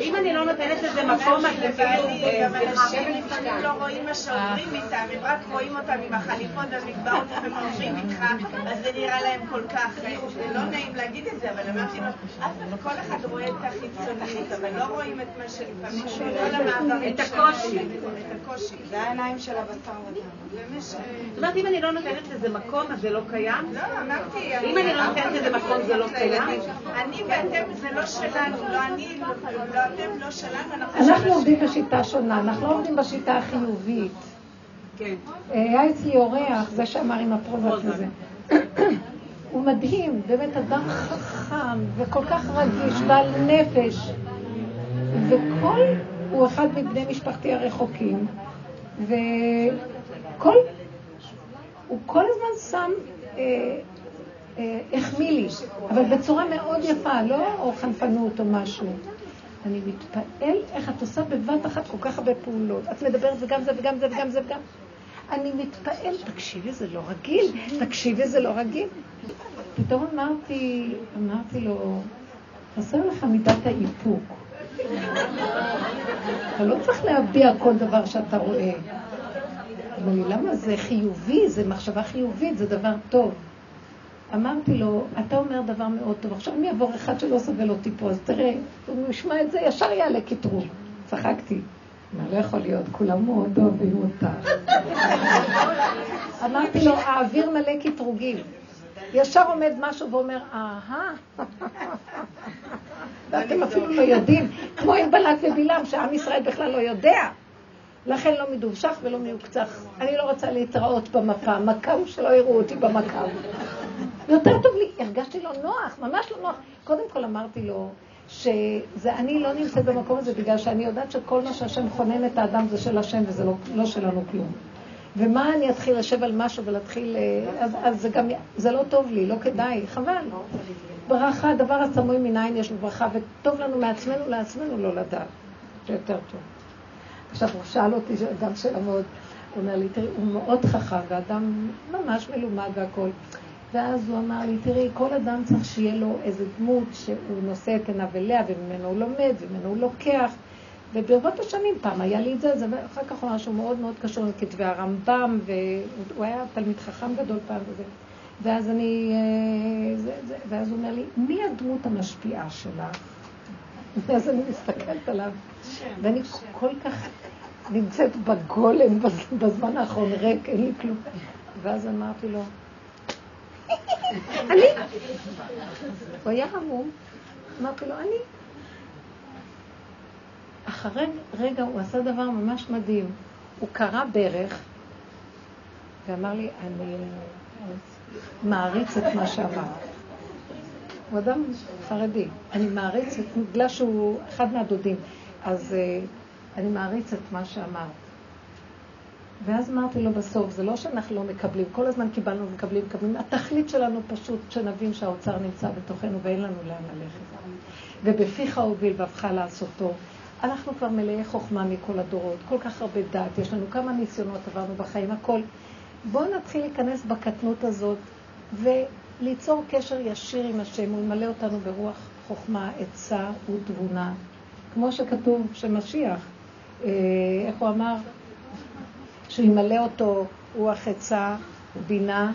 אם אני לא נותנת לזה מקום, אז זה כאילו... אה. אנשים לפעמים לא רואים מה שעוברים איתם, הם רק רואים אותם עם החליפות והמגבעות ומדברים איתך, אז זה נראה להם כל כך, זה לא נעים להגיד את זה, אבל אמרתי לו, אחד, כל אחד רואה את החיצוניות, אבל לא רואים את מה שלפעמים, את הקושי. את הקושי. זה העיניים של ש... זאת אומרת, אם אני לא נותנת לזה מקום, אז זה לא קיים? לא, אמרתי... אם אני לא נותנת לזה מקום, זה לא קיים? אני ואתם זה לא שלנו, לא אני, לא לא אתם, לא שלנו, אנחנו אנחנו עובדים בשיטה שונה, אנחנו לא עובדים בשיטה החיובית. כן. היה אצלי אורח, זה שאמר עם הפרוזק הזה. הוא מדהים, באמת אדם חכם וכל כך רגיש בעל נפש. וכל, הוא אחד מבני משפחתי הרחוקים, וכל, הוא כל הזמן שם, אה, אה, החמיא לי, אבל בצורה מאוד יפה, לא חנפנות או משהו. אני מתפעל איך את עושה בבת אחת כל כך הרבה פעולות. את מדברת וגם זה וגם זה וגם זה וגם... אני מתפעל, תקשיבי, זה לא רגיל, תקשיבי, זה לא רגיל. פתאום אמרתי, אמרתי לו, חסר לך מידת האיפוק. אתה לא צריך להביע כל דבר שאתה רואה. אמר לי, למה זה חיובי, זה מחשבה חיובית, זה דבר טוב. אמרתי לו, אתה אומר דבר מאוד טוב, עכשיו אם יעבור אחד שלא סובל אותי פה, אז תראה, הוא ישמע את זה, ישר יעלה קטרוג. צחקתי. מה, לא יכול להיות, כולם מאוד אוהבים אותה. אמרתי לו, האוויר מלא קטרוגים. ישר עומד משהו ואומר, אהה, ואתם אפילו לא יודעים, כמו עם בלק ובלעם, שעם ישראל בכלל לא יודע. לכן לא מדובשך ולא מיוקצח. אני לא רוצה להתראות במפה, מכה הוא שלא יראו אותי במכה. יותר טוב לי, הרגשתי לא נוח, ממש לא נוח. קודם כל אמרתי לו, שזה אני לא נמצאת במקום הזה בגלל שאני יודעת שכל מה שהשם חונן את האדם זה של השם וזה לא, לא שלנו כלום. ומה אני אתחיל לשב על משהו ולהתחיל... אה, אז, אז זה גם... זה לא טוב לי, לא כדאי, חבל. ברכה, הדבר הסמוי מניין יש לו ברכה, וטוב לנו מעצמנו לעצמנו לא לדעת. זה יותר טוב. עכשיו, הוא שאל אותי גם שאלה מאוד, הוא אומר לי, תראי, הוא מאוד חכם, ואדם ממש מלומד והכול. ואז הוא אמר לי, תראי, כל אדם צריך שיהיה לו איזה דמות שהוא נושא את עיניו אליה, וממנו הוא לומד, וממנו הוא לוקח. וברבות השנים, פעם היה לי את זה, זה ואחר כך הוא אמר שהוא מאוד מאוד קשור לכתבי הרמב"ם, והוא היה תלמיד חכם גדול פעם וזה. ואז אני, אה, זה, זה, ואז הוא אומר לי, מי הדמות המשפיעה שלך? ואז אני מסתכלת עליו, ואני כל כך נמצאת בגולם בזמן האחרון, ריק, אין לי כלום. ואז אמרתי לו, אני. הוא היה המום, אמרתי לו, אני. אחרי רגע הוא עשה דבר ממש מדהים. הוא קרע ברך ואמר לי, אני מעריץ את מה שאמרת. הוא אדם חרדי. אני מעריץ, את, בגלל שהוא אחד מהדודים, אז uh, אני מעריץ את מה שאמרת. ואז אמרתי לו בסוף, זה לא שאנחנו לא מקבלים, כל הזמן קיבלנו ומקבלים, מקבלים. התכלית שלנו פשוט שנבין שהאוצר נמצא בתוכנו ואין לנו לאן ללכת. ובפיך הוביל ואבך לעשותו. אנחנו כבר מלאי חוכמה מכל הדורות, כל כך הרבה דעת, יש לנו כמה ניסיונות עברנו בחיים, הכל. בואו נתחיל להיכנס בקטנות הזאת וליצור קשר ישיר עם השם, הוא ימלא אותנו ברוח חוכמה, עצה ותבונה. כמו שכתוב שמשיח, אה, איך הוא אמר? שהוא ימלא אותו רוח עצה, בינה,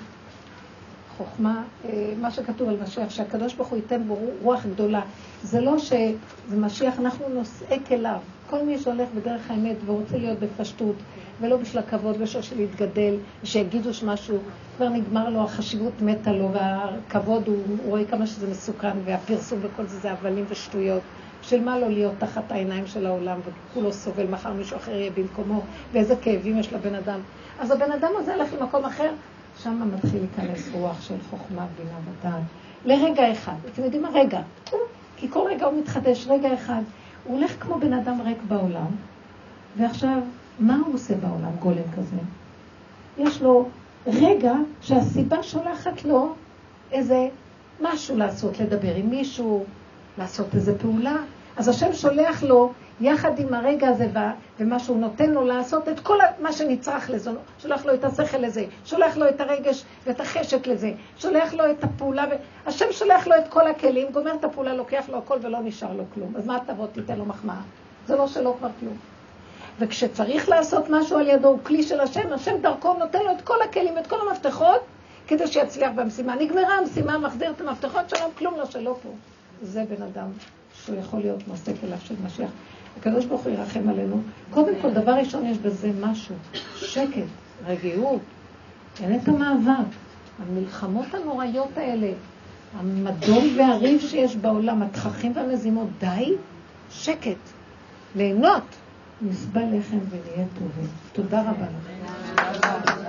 חוכמה, אה, מה שכתוב על משיח, שהקדוש ברוך הוא ייתן בו רוח גדולה. זה לא שזה משיח, אנחנו נושאי כליו. כל מי שהולך בדרך האמת ורוצה להיות בפשטות, ולא בשביל הכבוד ושל להתגדל, ושיגידו שמשהו, כבר נגמר לו, החשיבות מתה לו, והכבוד, הוא, הוא רואה כמה שזה מסוכן, והפרסום וכל זה זה הבלים ושטויות. של מה לא להיות תחת העיניים של העולם, וכולו סובל, מחר מישהו אחר יהיה במקומו, ואיזה כאבים יש לבן אדם. אז הבן אדם הזה הלך למקום אחר, שם מתחיל להיכנס רוח של חוכמה, בינה ודעת. לרגע אחד. אתם יודעים מה? רגע. כי כל רגע הוא מתחדש, רגע אחד. הוא הולך כמו בן אדם ריק בעולם, ועכשיו, מה הוא עושה בעולם, גולם כזה? יש לו רגע שהסיבה שולחת לו איזה משהו לעשות, לדבר עם מישהו, לעשות איזה פעולה. אז השם שולח לו, יחד עם הרגע הזה ומה שהוא נותן לו לעשות, את כל מה שנצרך לזה, שולח לו את השכל לזה, שולח לו את הרגש ואת החשק לזה, שולח לו את הפעולה, ו... השם שולח לו את כל הכלים, גומר את הפעולה, לוקח לו הכל ולא נשאר לו כלום. אז מה תבוא, תיתן לו מחמאה? זה לא שלו כבר כלום. וכשצריך לעשות משהו על ידו, הוא כלי של השם, השם דרכו נותן לו את כל הכלים, את כל המפתחות, כדי שיצליח במשימה. נגמרה המשימה, מחזיר את המפתחות שלום, כלום לא שלו פה. זה בן אדם שהוא יכול להיות נושא כליו של משיח. הקדוש ברוך הוא ירחם עלינו. קודם כל, דבר ראשון, יש בזה משהו, שקט, רגיעות, אין את המאבק. המלחמות הנוראיות האלה, המדון והריב שיש בעולם, התככים והמזימות, די, שקט, ליהנות. נסבל לחם ונהיה טובים. תודה רבה לכם.